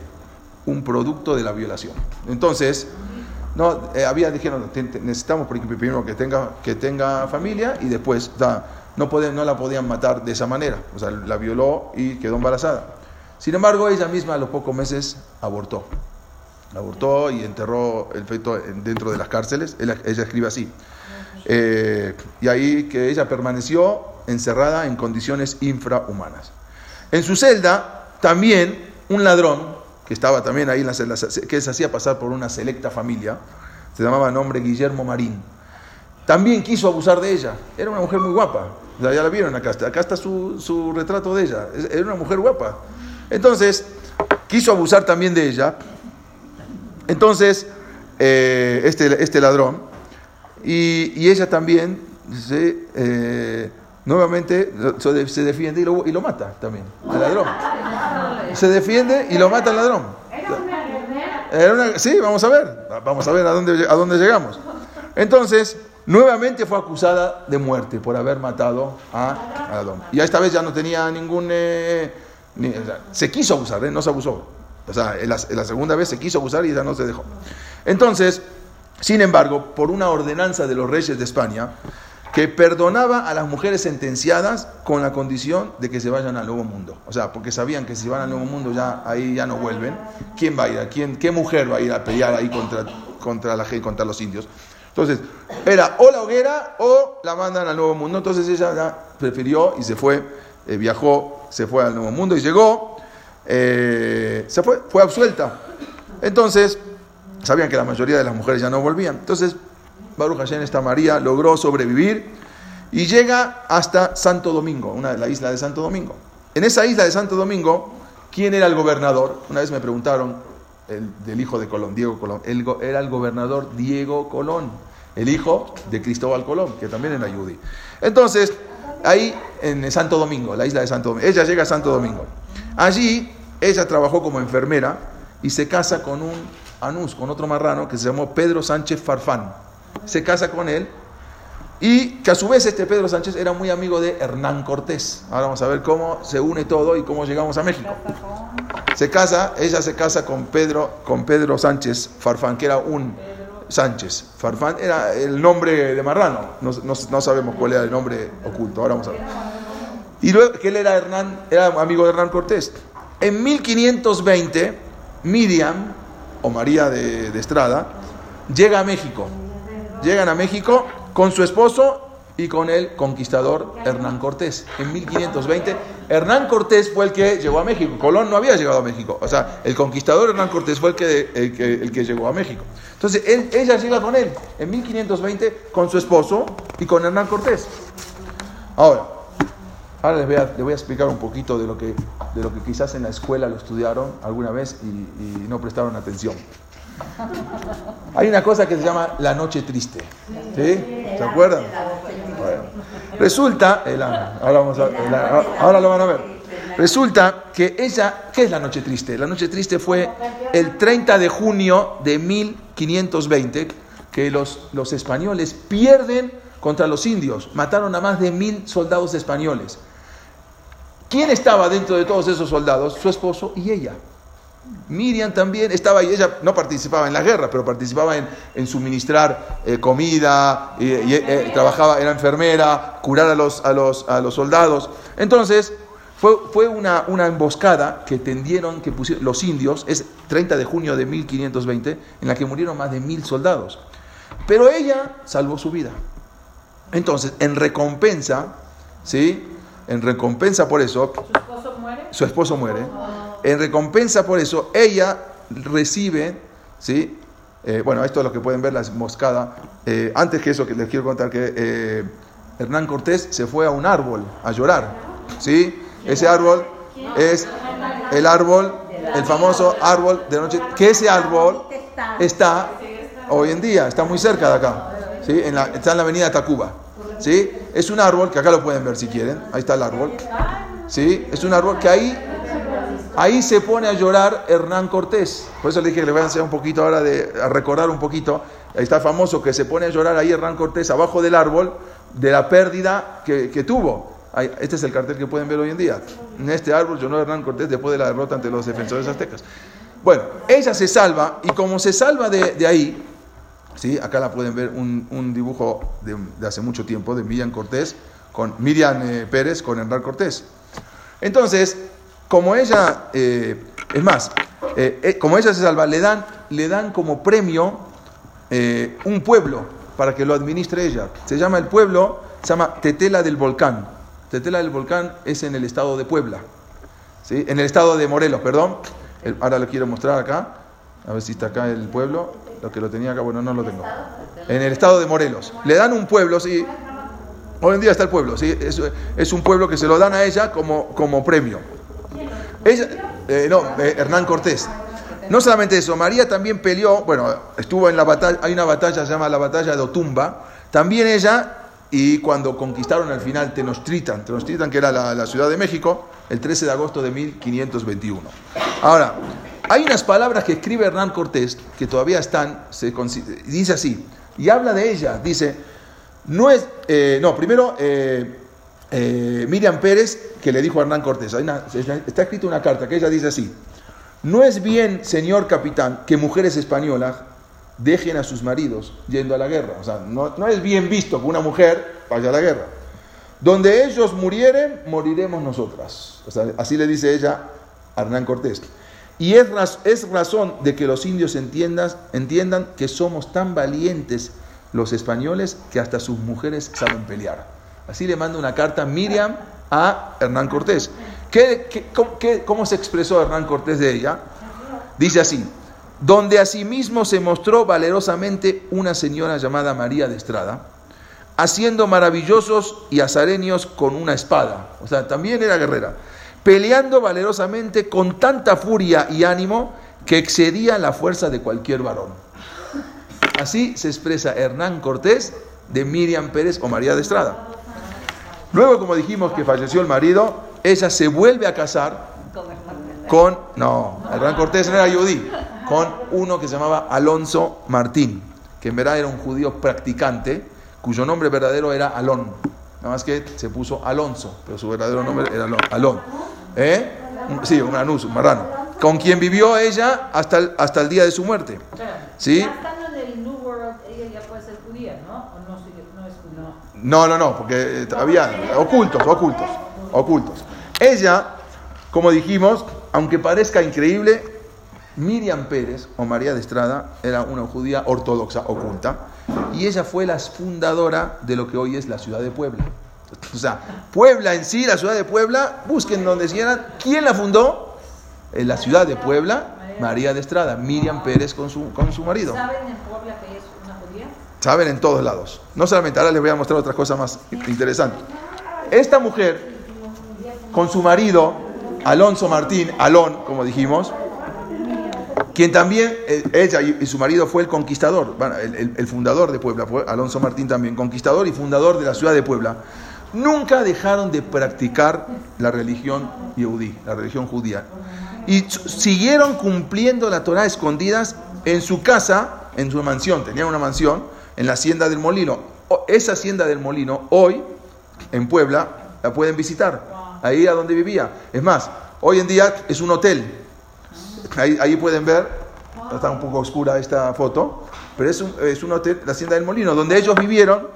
un producto de la violación. Entonces, no, eh, había, dijeron, "Te- te- necesitamos pri- primero que tenga, que tenga familia y después, no, no la podían matar de esa manera. O sea, la violó y quedó embarazada. Sin embargo, ella misma a los pocos meses abortó. Abortó y enterró el feto en- dentro de las cárceles. Ella, ella escribe así. Eh, y ahí que ella permaneció encerrada en condiciones infrahumanas. En su celda, también un ladrón, que estaba también ahí en la que se hacía pasar por una selecta familia, se llamaba nombre Guillermo Marín, también quiso abusar de ella. Era una mujer muy guapa. Ya la vieron acá, acá está su, su retrato de ella. Era una mujer guapa. Entonces, quiso abusar también de ella. Entonces, eh, este, este ladrón, y, ella también eh, nuevamente se de- se defiende y lo, y lo mata también, al ladrón. Se defiende y lo mata al ladrón. Era una sí, vamos a ver, vamos a ver a dónde, a dónde llegamos. Entonces, nuevamente fue acusada de muerte por haber matado a, Adón. Y esta vez ya no tenía ningún... eh, ni- se quiso abusar, ¿eh? no se abusó. O sea, la, la segunda vez se quiso abusar y ya no se dejó. Entonces, sin embargo, por una ordenanza de los reyes de España, que perdonaba a las mujeres sentenciadas con la condición de que se vayan al nuevo mundo. O sea, porque sabían que si van al nuevo mundo ya ahí ya no vuelven. ¿Quién va a ir? ¿Quién, ¿Qué mujer va a ir a pelear ahí contra, contra, la, gente- contra los indios? Entonces, era o la hoguera o la mandan al nuevo mundo. Entonces ella ya prefirió y se fue, eh, viajó, se fue al nuevo mundo y llegó, eh, se fue, fue absuelta. Entonces, sabían que la mayoría de las mujeres ya no volvían. Entonces, Baruch Hashem, esta María logró sobrevivir y llega hasta Santo Domingo, una de la isla de Santo Domingo. En esa isla de Santo Domingo, ¿quién era el gobernador? Una vez me preguntaron el, del hijo de Colón, Diego Colón. El era el gobernador Diego Colón, el hijo de Cristóbal Colón, que también era yudí. Entonces, ahí en Santo Domingo, la isla de Santo Domingo, ella llega a Santo Domingo. Allí, ella trabajó como enfermera y se casa con un anús, con otro marrano que se llamó Pedro Sánchez Farfán. Se casa con él y que a su vez este Pedro Sánchez era muy amigo de Hernán Cortés. Ahora vamos a ver cómo se une todo y cómo llegamos a México. Se casa, ella se casa con Pedro, con Pedro Sánchez Farfán, que era un Sánchez. Farfán era el nombre de Marrano, no, no- no sabemos cuál era el nombre oculto, ahora vamos a ver. Y luego que él era, Hernán, era amigo de Hernán Cortés. En 1520, Miriam, María de, Estrada, llega a México. Llegan a México con su esposo y con el conquistador Hernán Cortés. En 1520, Hernán Cortés fue el que llegó a México. Colón no había llegado a México. O sea, el conquistador Hernán Cortés fue el que, el que, llegó a México. Entonces, ella llega con él en 1520 con su esposo y con Hernán Cortés. Ahora, ahora les voy a, explicar un poquito de lo, que, de lo que quizás en la escuela lo estudiaron alguna vez y, no prestaron atención. Hay una cosa que se llama la noche triste. ¿Sí? ¿Se acuerdan? Resulta, ahora, vamos a- ahora lo van a ver. Resulta que ella, ¿qué es la noche triste? La noche triste fue el 30 de junio de 1520 que los, los españoles pierden contra los indios. Mataron a más de mil soldados españoles. ¿Quién estaba dentro de todos esos soldados? Su esposo y ella. Miriam también estaba ahí, ella no participaba en la guerra, pero participaba en, en suministrar eh, comida, y, y, eh, trabajaba, era enfermera, curar a los, a los, a los soldados. Entonces, fue, fue una, una emboscada que tendieron, que pusieron los indios, es 30 de junio de 1520, en la que murieron más de mil soldados. Pero ella salvó su vida. Entonces, en recompensa, ¿sí? En recompensa por eso, ¿Su esposo muere? su esposo muere. En recompensa por eso, ella recibe, ¿sí? Eh, bueno, esto es lo que pueden ver, la emboscada. Eh, antes que eso, que les quiero contar que eh, Hernán Cortés se fue a un árbol a llorar, ¿sí? Ese árbol es el árbol, el famoso árbol de noche, que ese árbol está hoy en día, está muy cerca de acá, ¿sí? En la- está en la avenida Tacuba, ¿sí? Es un árbol que acá lo pueden ver si quieren, ahí está el árbol, ¿sí? Es un árbol que ahí, ahí se pone a llorar Hernán Cortés, por eso le dije que le voy a enseñar un poquito ahora, de, a recordar un poquito, ahí está famoso que se pone a llorar ahí Hernán Cortés abajo del árbol de la pérdida que, que tuvo. Este es el cartel que pueden ver hoy en día. En este árbol lloró Hernán Cortés después de la derrota ante los defensores aztecas. Bueno, ella se salva y como se salva de, de ahí, ¿sí? acá la pueden ver un, un dibujo de, hace mucho tiempo de Miriam Cortés, con Miriam eh, Pérez con Hernán Cortés. Entonces, como ella, eh, es más, eh, como ella se salva, le dan, le dan como premio un pueblo para que lo administre ella. Se llama el pueblo, se llama Tetela del Volcán. Tetela del Volcán es en el estado de Puebla, ¿sí? en el estado de Morelos, perdón. Ahora lo quiero mostrar acá, a ver si está acá el pueblo. Lo que lo tenía acá, bueno, no lo tengo. En el estado de Morelos. Le dan un pueblo, sí. Hoy en día está el pueblo, ¿sí? es, un pueblo que se lo dan a ella como, como premio. Ella, eh, no, eh, Hernán Cortés. No solamente eso, María también peleó, bueno, estuvo en la batalla, hay una batalla, se llama la batalla de Otumba, también ella, y cuando conquistaron al final Tenochtitlan, Tenochtitlan que era la, la Ciudad de México, el 13 de agosto de 1521. Ahora, hay unas palabras que escribe Hernán Cortés que todavía están, se dice así, y habla de ella, dice, no es, eh, no, primero eh, eh, Miriam Pérez que le dijo a Hernán Cortés, está escrita una carta que ella dice así, no es bien, señor capitán, que mujeres españolas dejen a sus maridos yendo a la guerra, o sea, no, no es bien visto que una mujer vaya a la guerra. Donde ellos murieren, moriremos nosotras. O sea, así le dice ella a Hernán Cortés. Y es, es razón de que los indios entiendan, entiendan que somos tan valientes los españoles que hasta sus mujeres saben pelear. Así le manda una carta Miriam a Hernán Cortés. ¿Qué, qué- cómo, se expresó Hernán Cortés de ella? Dice así, donde asimismo se mostró valerosamente una señora llamada María de Estrada, haciendo maravillosos y azarenios con una espada, o sea, también era guerrera, peleando valerosamente con tanta furia y ánimo que excedía la fuerza de cualquier varón. Así se expresa Hernán Cortés de Miriam Pérez o María de Estrada. Luego, como dijimos que falleció el marido, ella se vuelve a casar con, no, Hernán Cortés no era judí, con uno que se llamaba Alonso Martín, que en verdad era un judío practicante, cuyo nombre verdadero era Alón. Nada más que se puso Alonso, pero su verdadero nombre era Alón. ¿Eh? Sí, un anus, un marrano. Con quien vivió ella hasta el, hasta el día de su muerte. ¿Sí? No, no, no, porque eh, había ocultos, ocultos, ocultos. Ella, como dijimos, aunque parezca increíble, Miriam Pérez o María de Estrada era una judía ortodoxa oculta y ella fue la fundadora de lo que hoy es la ciudad de Puebla. O sea, Puebla en sí, la ciudad de Puebla, busquen donde quieran. ¿Quién la fundó? En la ciudad de Puebla, María de Estrada, Miriam Pérez con su, con su marido. ¿Saben en Puebla que es una judía? Saben en todos lados. No solamente, ahora les voy a mostrar otra cosa más interesante. Esta mujer, con su marido, Alonso Martín, Alón, como dijimos, quien también, eh, ella y su marido fue el conquistador, el, fundador de Puebla, Alonso Martín también, conquistador y fundador de la ciudad de Puebla, nunca dejaron de practicar la religión yehudí, la religión judía. Y siguieron cumpliendo la Torah escondidas en su casa, en su mansión, tenían una mansión en la hacienda del molino. Esa hacienda del molino, hoy, en Puebla, la pueden visitar, ahí a donde vivía. Es más, hoy en día es un hotel, Ahí, ahí pueden ver, está un poco oscura esta foto, pero es un, es un hotel, la Hacienda del Molino, donde ellos vivieron.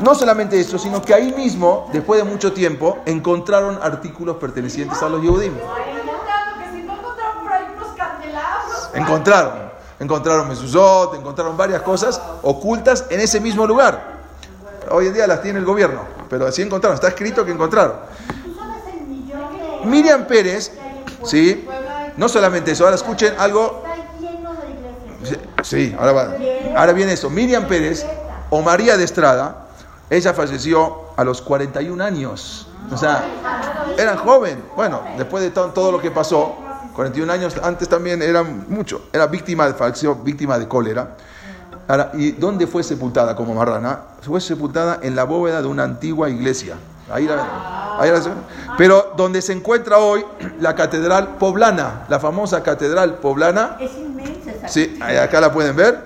No solamente eso, sino que ahí mismo, después de mucho tiempo, encontraron artículos pertenecientes a los Yehudim. encontraron. Encontraron, mezuzot, encontraron varias cosas ocultas en ese mismo lugar. Hoy en día las tiene el gobierno, pero así encontraron, está escrito que encontraron. Miriam Pérez, ¿sí? No solamente eso, ahora escuchen algo. Sí, ahora, va. ahora viene eso. Miriam Pérez o María de Estrada Ella falleció a los 41 años. O sea, era joven. Bueno, después de to- todo lo que pasó, 41 años antes también era mucho. Era víctima de falleció víctima de cólera. Ahora, ¿y dónde fue sepultada como marrana? Fue sepultada en la bóveda de una antigua iglesia. Ahí la- ahí la- pero donde se encuentra hoy la catedral poblana, la famosa catedral poblana, Es inmensa esa sí, acá la pueden ver,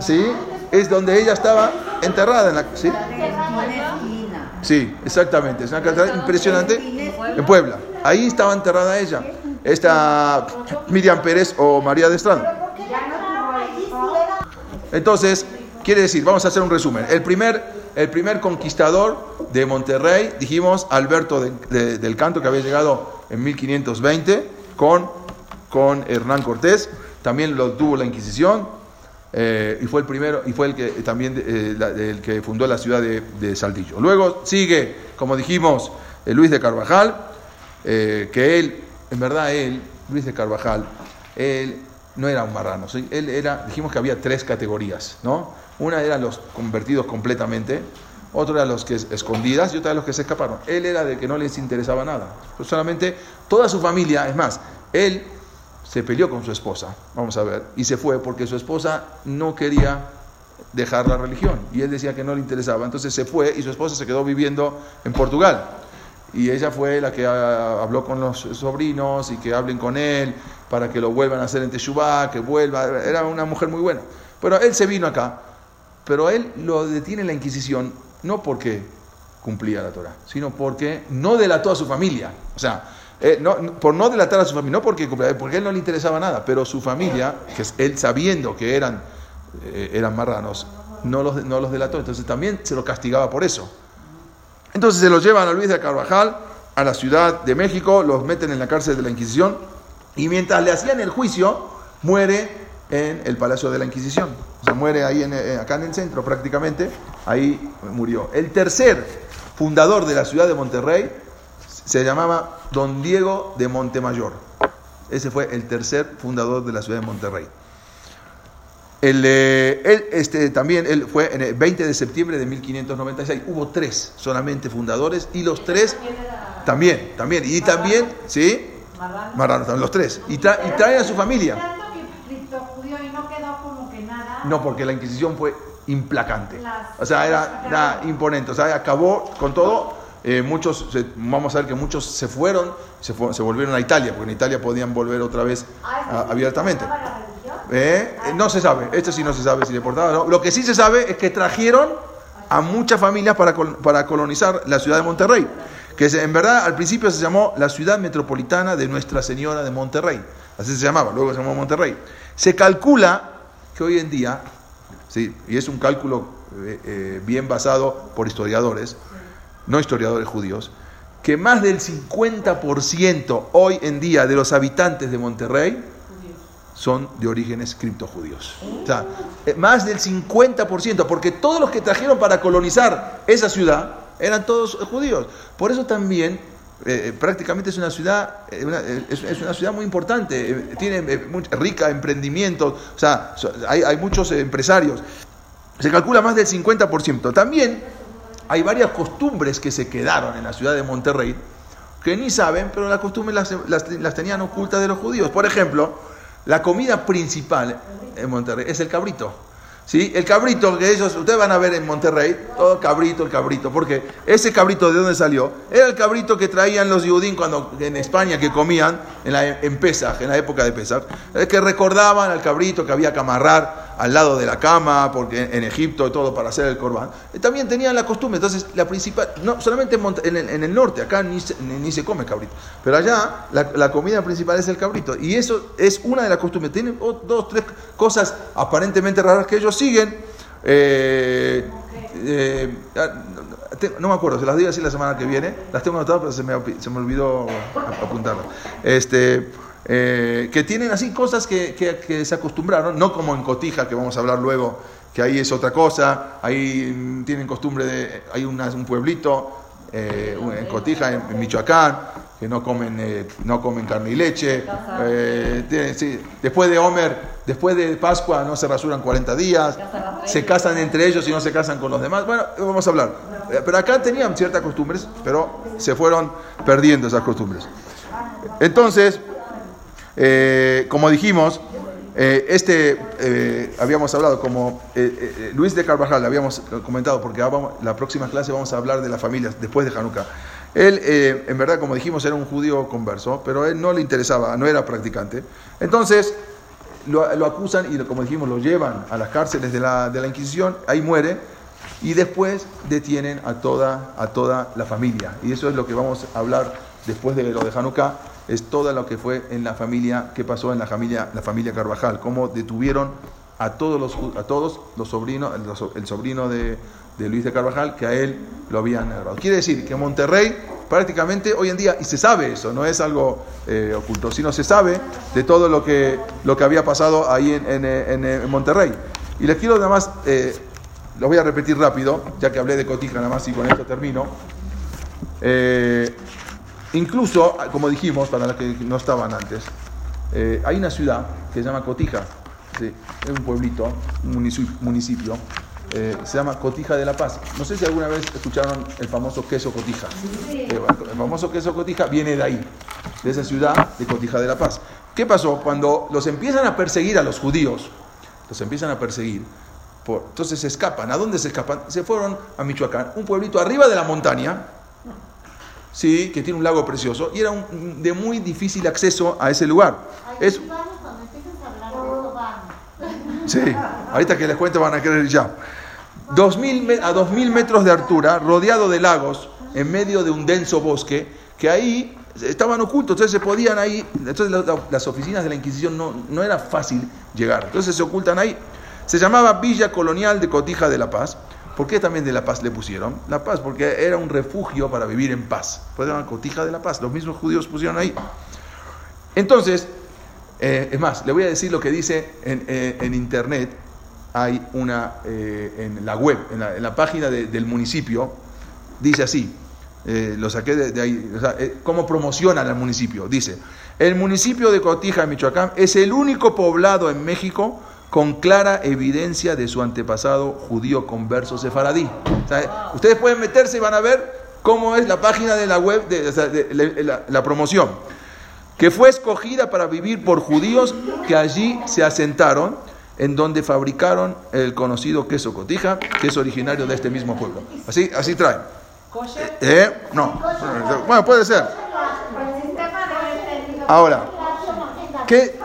sí, es donde ella estaba enterrada en la, sí, sí, exactamente, es una catedral impresionante en Puebla. Ahí estaba enterrada ella, esta Miriam Pérez o María de Estrada. Entonces, quiere decir, vamos a hacer un resumen. El primer, el primer conquistador de Monterrey, dijimos Alberto de- de- del Canto, que había llegado en 1520 con, con Hernán Cortés. También lo tuvo la Inquisición. eh, y fue el primero, y fue el que también eh, el que fundó la ciudad de, de Saltillo. Luego sigue, como dijimos, eh, Luis de Carvajal, eh, que él, en verdad él, Luis de Carvajal, él no era un marrano, ¿sí? él era, dijimos que había tres categorías, ¿no? Una eran los convertidos completamente, otro eran los que es- escondidas y otra eran los que se escaparon. Él era de que no les interesaba nada. Pues solamente toda su familia, es más, él se peleó con su esposa, vamos a ver, y se fue porque su esposa no quería dejar la religión y él decía que no le interesaba. Entonces se fue y su esposa se quedó viviendo en Portugal. Y ella fue la que ah, habló con los sobrinos y que hablen con él para que lo vuelvan a hacer en Teshuvah, que vuelva. Era una mujer muy buena. Pero él se vino acá, pero él lo detiene la Inquisición no porque cumplía la Torah, sino porque no delató a su familia. O sea, eh, por no delatar a su familia, no porque cumplía, porque a él no le interesaba nada, pero su familia, que él sabiendo que eran, eh, eran marranos, no los, no los delató. Entonces también se lo castigaba por eso. Entonces se los llevan a Luis de Carvajal, a la Ciudad de México, los meten en la cárcel de la Inquisición y mientras le hacían el juicio, muere en el Palacio de la Inquisición. O sea, muere ahí en, eh, acá en el centro prácticamente, ahí murió. El tercer fundador de la ciudad de Monterrey se llamaba Don Diego de Montemayor. Ese fue el tercer fundador de la ciudad de Monterrey. El, él, este, también él fue en el 20 de septiembre de 1596. Hubo tres solamente fundadores y los tres también, también. Y también, ¿sí? Marrano. Los tres. Y, tra- y traen a su familia. No porque la Inquisición fue implacante. O sea, era, era imponente. O sea, acabó con todo. Eh, muchos, se- vamos a ver que muchos se fueron, se, fu- se volvieron a Italia, porque en Italia podían volver otra vez a- abiertamente. ¿Eh? Eh, No se sabe, esto sí no se sabe si le portaba o no. Lo que sí se sabe es que trajeron a muchas familias para, para colonizar la ciudad de Monterrey, que en verdad al principio se llamó la ciudad metropolitana de Nuestra Señora de Monterrey, así se llamaba, luego se llamó Monterrey. Se calcula que hoy en día, sí, y es un cálculo eh, bien basado por historiadores, no historiadores judíos, que más del 50% hoy en día de los habitantes de Monterrey son de orígenes criptojudíos. O sea, eh, más del 50%, porque todos los que trajeron para colonizar esa ciudad eran todos judíos. Por eso también eh, prácticamente es una ciudad, eh, eh, es, una ciudad muy importante, eh, tiene eh, muy- rica emprendimientos, o sea, hay, hay muchos eh, empresarios. Se calcula más del 50%. También hay varias costumbres que se quedaron en la ciudad de Monterrey que ni saben, pero las costumbres las, las- las tenían ocultas de los judíos. Por ejemplo, la comida principal en Monterrey es el cabrito. ¿Sí? El cabrito que ellos, ustedes van a ver en Monterrey, todo cabrito, el cabrito, porque ese cabrito de dónde salió, era el cabrito que traían los judíos cuando en España que comían en, la, en Pesaj, en la época de Pesaj, eh, que recordaban al cabrito que había que amarrar al lado de la cama, porque en, Egipto y todo para hacer el corbán. Eh, También tenían la costumbre, entonces la principal, no solamente en, el, en el norte, acá ni se, ni, se come cabrito, pero allá la, comida principal es el cabrito, y eso es una de las costumbres. Tienen dos, tres cosas aparentemente raras que ellos siguen. Eh, eh, ah, no, me acuerdo, se las digo así la semana que viene. Las tengo anotadas, pero se me, se me olvidó ap- apuntarlas. Este, eh, que tienen así cosas que, que- que se acostumbraron, no como en Cotija, que vamos a hablar luego, que ahí es otra cosa. Ahí mm, tienen costumbre de. Hay una- un pueblito eh, en Cotija, en, en Michoacán, que no comen, eh, no comen carne y leche. Tienen- sí, Después de Homer, después de Pascua, no se rasuran 40 días. Se casan entre ellos y no se casan con los demás. Bueno, vamos a hablar. pero acá tenían ciertas costumbres, pero se fueron perdiendo esas costumbres. Entonces, eh, como dijimos, eh, este, eh, habíamos hablado como eh, eh, Luis de Carvajal, habíamos comentado, porque vamos- la próxima clase vamos a hablar de las familias después de Hanukkah. Él, eh, en verdad, como dijimos, era un judío converso, pero él no le interesaba, no era practicante. Entonces, lo, lo acusan y, como dijimos, lo llevan a las cárceles de la, de la Inquisición, ahí muere, y después detienen a toda, a toda la familia. Y eso es lo que vamos a hablar después de lo de Hanukkah, es todo lo que fue en la familia, qué pasó en la familia, la familia Carvajal, cómo detuvieron a todos los, a todos los sobrinos, el, so- el sobrino de, Luis de Carvajal, que a él lo habían agarrado. Quiere decir que Monterrey prácticamente hoy en día, y se sabe eso, no es algo eh, oculto, sino se sabe de todo lo que, lo que había pasado ahí en, en, en, Monterrey. Y les quiero nada más, eh, lo voy a repetir rápido, ya que hablé de Cotija nada más y con esto termino. Eh, incluso, como dijimos, para los que no estaban antes, eh, hay una ciudad que se llama Cotija, sí, es un pueblito, un municipio, municipio eh, se llama Cotija de la Paz. No sé si alguna vez escucharon el famoso queso Cotija. Eh, el famoso queso Cotija viene de ahí, de esa ciudad de Cotija de la Paz. ¿Qué pasó? Cuando los empiezan a perseguir a los judíos, los empiezan a perseguir, por- entonces se escapan. ¿A dónde se escapan? Se fueron a Michoacán, un pueblito arriba de la montaña, sí, que tiene un lago precioso, y era un- de muy difícil acceso a ese lugar. Es, Ahí vamos, cuando empieces a hablar. Sí, ahorita que les cuento van a querer ya. 2000 me- a 2.000 metros de altura, rodeado de lagos, en medio de un denso bosque, que ahí estaban ocultos, entonces se podían ahí, entonces la- la- las oficinas de la Inquisición no, no era fácil llegar, entonces se ocultan ahí. Se llamaba Villa Colonial de Cotija de la Paz. ¿Por qué también de la Paz le pusieron? La Paz, porque era un refugio para vivir en paz. Se llama Cotija de la Paz. Los mismos judíos pusieron ahí. Entonces, eh, es más, le voy a decir lo que dice en, eh, en internet. Hay una, eh, en la web, en la, en la página de- del municipio, dice así, eh, lo saqué de, de ahí, o sea, eh, cómo promocionan al municipio. Dice, el municipio de Cotija, Michoacán, es el único poblado en México con clara evidencia de su antepasado judío converso sefaradí. O sea, ustedes pueden meterse y van a ver cómo es la página de la web, de, la- la promoción que fue escogida para vivir por judíos que allí se asentaron, en donde fabricaron el conocido queso cotija, que es originario de este mismo pueblo. Así, así trae. ¿Eh? No. Bueno, puede ser. Ahora, ¿qué?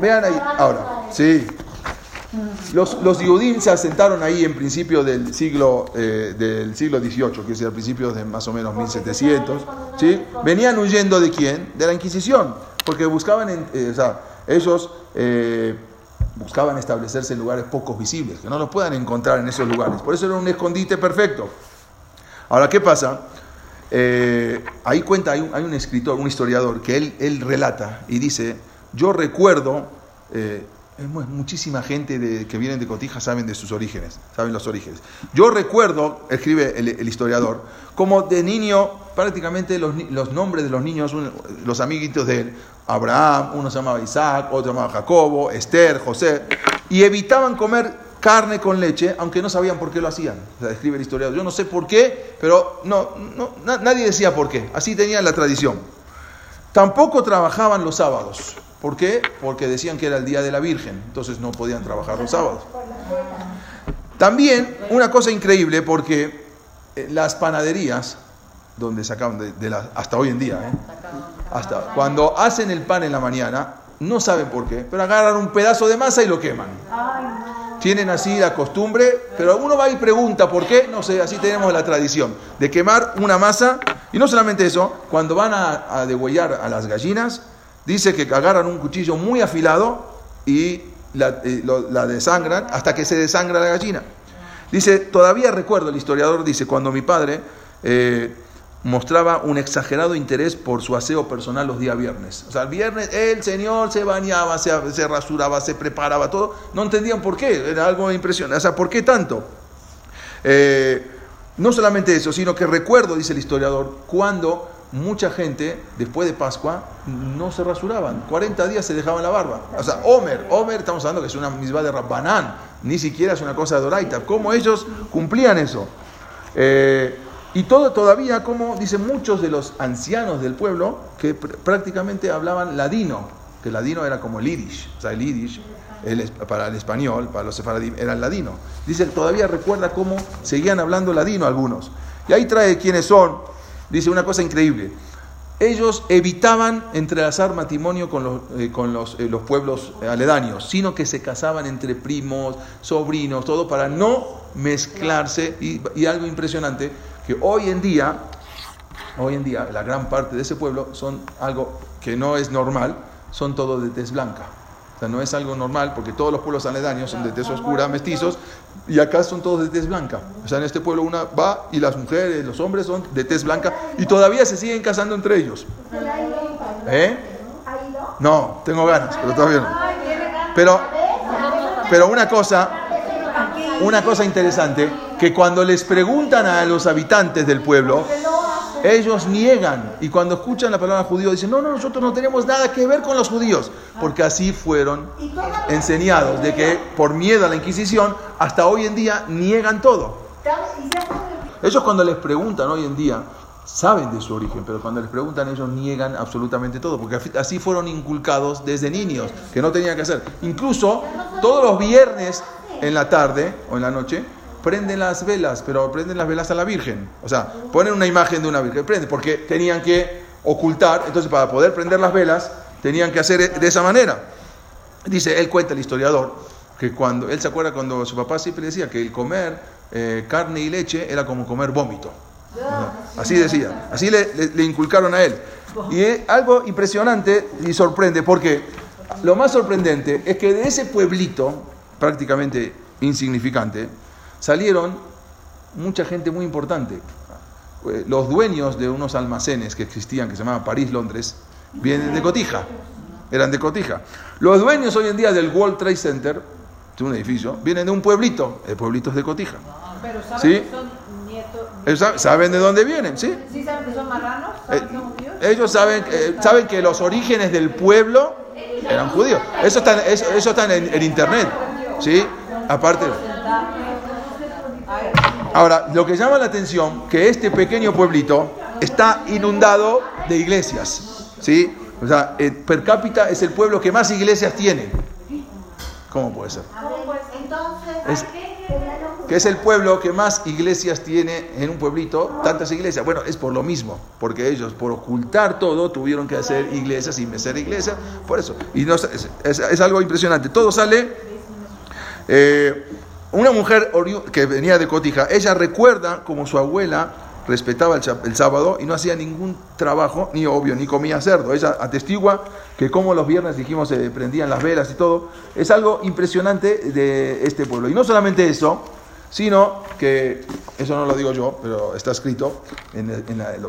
Vean ahí, ahora, sí. Los, los Yudim se asentaron ahí en principio del siglo, eh, del siglo XVIII, que es al principio de más o menos 1700. ¿sí? Venían huyendo de quién? De la Inquisición, porque buscaban, eh, o sea, ellos eh, buscaban establecerse en lugares pocos visibles, que no los puedan encontrar en esos lugares. Por eso era un escondite perfecto. Ahora, ¿qué pasa? Ahí cuenta, hay un, hay un escritor, un historiador, que él, él relata y dice, yo recuerdo, muchísima gente que vienen de Cotija saben de sus orígenes, saben los orígenes. Yo recuerdo, escribe el, historiador, como de niño, prácticamente los, nombres de los niños, los amiguitos de Abraham, uno se llamaba Isaac, otro se llamaba Jacobo, Esther, José, y evitaban comer carne con leche, aunque no sabían por qué lo hacían. O escribe el historiador. Yo no sé por qué, pero no, no, na- nadie decía por qué. Así tenían la tradición. Tampoco trabajaban los sábados. ¿Por qué? Porque decían que era el día de la Virgen, entonces no podían trabajar los sábados. También una cosa increíble porque eh, las panaderías, donde sacaban de, hasta hoy en día, ¿eh? hasta cuando hacen el pan en la mañana, no saben por qué, pero agarran un pedazo de masa y lo queman. Tienen así la costumbre, pero uno va y pregunta por qué, no sé, así tenemos la tradición de quemar una masa. Y no solamente eso, cuando van a, a degüellar a las gallinas, dice que agarran un cuchillo muy afilado y la, lo- desangran hasta que se desangra la gallina. Dice, todavía recuerdo, el historiador dice, cuando mi padre eh, mostraba un exagerado interés por su aseo personal los días viernes. O sea, el viernes el señor se bañaba, se, se rasuraba, se preparaba todo. No entendían por qué, era algo impresionante. O sea, ¿por qué tanto? Eh, no solamente eso, sino que recuerdo, dice el historiador, cuando mucha gente, después de Pascua, no se rasuraban. 40 días se dejaban la barba. O sea, Homer, Homer, estamos hablando que es una misma de Rabbanán, ni siquiera es una cosa de Doraita. ¿Cómo ellos cumplían eso? Eh, Y todo todavía, como dicen muchos de los ancianos del pueblo, que pr- prácticamente hablaban ladino, que ladino era como el yiddish, o sea, el es- para el español, para los sefaradim, era el ladino. Dice, todavía recuerda cómo seguían hablando ladino algunos. Y ahí trae quiénes son, dice una cosa increíble. Ellos evitaban entrelazar matrimonio con los, eh, con los, eh, los pueblos aledaños, sino que se casaban entre primos, sobrinos, todo para no mezclarse. Y, algo impresionante, que hoy en día, hoy en día, la gran parte de ese pueblo son algo que no es normal, son todos de tez blanca. O sea, no es algo normal porque todos los pueblos aledaños son de tez oscura, mestizos, y acá son todos de tez blanca. O sea, en este pueblo una va y las mujeres, los hombres son de tez blanca y todavía se siguen casando entre ellos. ¿Eh? No, tengo ganas, pero todavía no. Pero, pero una cosa, una cosa interesante, que cuando les preguntan a los habitantes del pueblo, ellos niegan y cuando escuchan la palabra judío dicen, no, no, nosotros no tenemos nada que ver con los judíos, porque así fueron enseñados, de que por miedo a la Inquisición, hasta hoy en día niegan todo. Ellos cuando les preguntan hoy en día, saben de su origen, pero cuando les preguntan ellos niegan absolutamente todo, porque así fueron inculcados desde niños, que no tenían que hacer. Incluso todos los viernes en la tarde o en la noche, prenden las velas, pero prenden las velas a la Virgen. O sea, ponen una imagen de una Virgen, prenden, porque tenían que ocultar, entonces para poder prender las velas, tenían que hacer de esa manera. Dice, él cuenta el historiador, que cuando, él se acuerda cuando su papá siempre decía que el comer eh, carne y leche era como comer vómito. Así decía, así le, le- le inculcaron a él. Y es algo impresionante y sorprende, porque lo más sorprendente es que de ese pueblito, prácticamente insignificante, salieron mucha gente muy importante. Los dueños de unos almacenes que existían, que se llamaban París, Londres, vienen de Cotija, eran de Cotija. Los dueños hoy en día del World Trade Center, de un edificio, vienen de un pueblito, el pueblito es de Cotija. Pero saben Sí. que son nietos. Saben de dónde vienen, ¿sí? ¿Sí saben que son marranos? Eh, ¿Saben que son judíos? ellos saben, eh, saben que los orígenes del pueblo eran judíos. Eso está, en- eso, eso está en, en internet, ¿sí? Aparte. Ahora, lo que llama la atención que este pequeño pueblito está inundado de iglesias, ¿sí? O sea, eh, per cápita es el pueblo que más iglesias tiene. ¿Cómo puede ser? Entonces, Es- que es el pueblo que más iglesias tiene en un pueblito, tantas iglesias. Bueno, es por lo mismo, porque ellos por ocultar todo tuvieron que hacer iglesias y hacer iglesias, por eso. Y no, es, es- es algo impresionante. Todo sale... eh, una mujer que venía de Cotija, ella recuerda como su abuela respetaba el, el sábado y no hacía ningún trabajo, ni obvio, ni comía cerdo. Ella atestigua que como los viernes, dijimos, se prendían las velas y todo. Es algo impresionante de este pueblo. Y no solamente eso, sino que, eso no lo digo yo, pero está escrito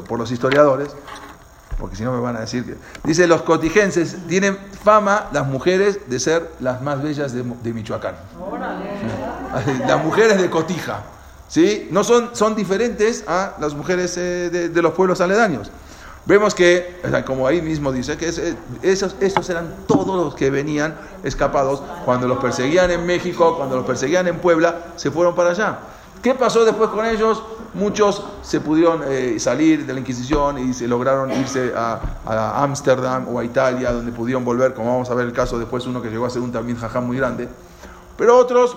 por los historiadores, porque si no me van a decir que... Dice, los cotijenses tienen fama, las mujeres, de ser las más bellas de, de Michoacán. Las mujeres de Cotija, ¿sí? No son, son diferentes a las mujeres eh, de, los pueblos aledaños. Vemos que, como ahí mismo dice, que es- esos, esos eran todos los que venían escapados cuando los perseguían en México, cuando los perseguían en Puebla, se fueron para allá. ¿Qué pasó después con ellos? Muchos se pudieron eh, salir de la Inquisición y se lograron irse a Ámsterdam o a Italia, donde pudieron volver, como vamos a ver el caso después, uno que llegó a ser un también jajá muy grande. Pero otros,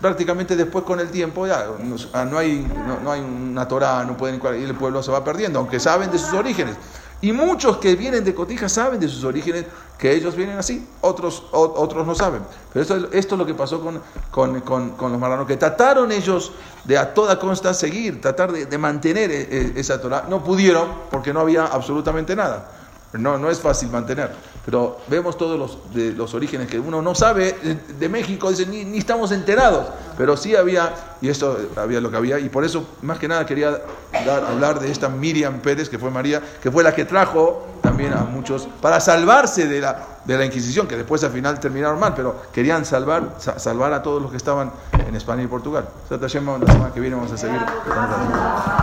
prácticamente después con el tiempo, ya no, ah, hay, no, hay una Torah, no pueden ir, el pueblo se va perdiendo, aunque saben de sus orígenes. Y muchos que vienen de Cotija saben de sus orígenes, que ellos vienen así, otros, otros no saben. Pero esto, es- esto es lo que pasó con, con, con- con los marranos, que trataron ellos de a toda consta seguir, tratar de, de mantener eh, eh, esa Torah. No pudieron porque no había absolutamente nada. No, no es fácil mantener, pero vemos todos los, de, los orígenes que uno no sabe de, México, dice, ni, ni estamos enterados, pero sí había, y esto había lo que había, y por eso más que nada quería dar, hablar de esta Miriam Pérez, que fue María, que fue la que trajo también a muchos, para salvarse de la, de la Inquisición, que después al final terminaron mal, pero querían salvar, sa- salvar a todos los que estaban en España y Portugal. O sea, la semana que viene vamos a seguir.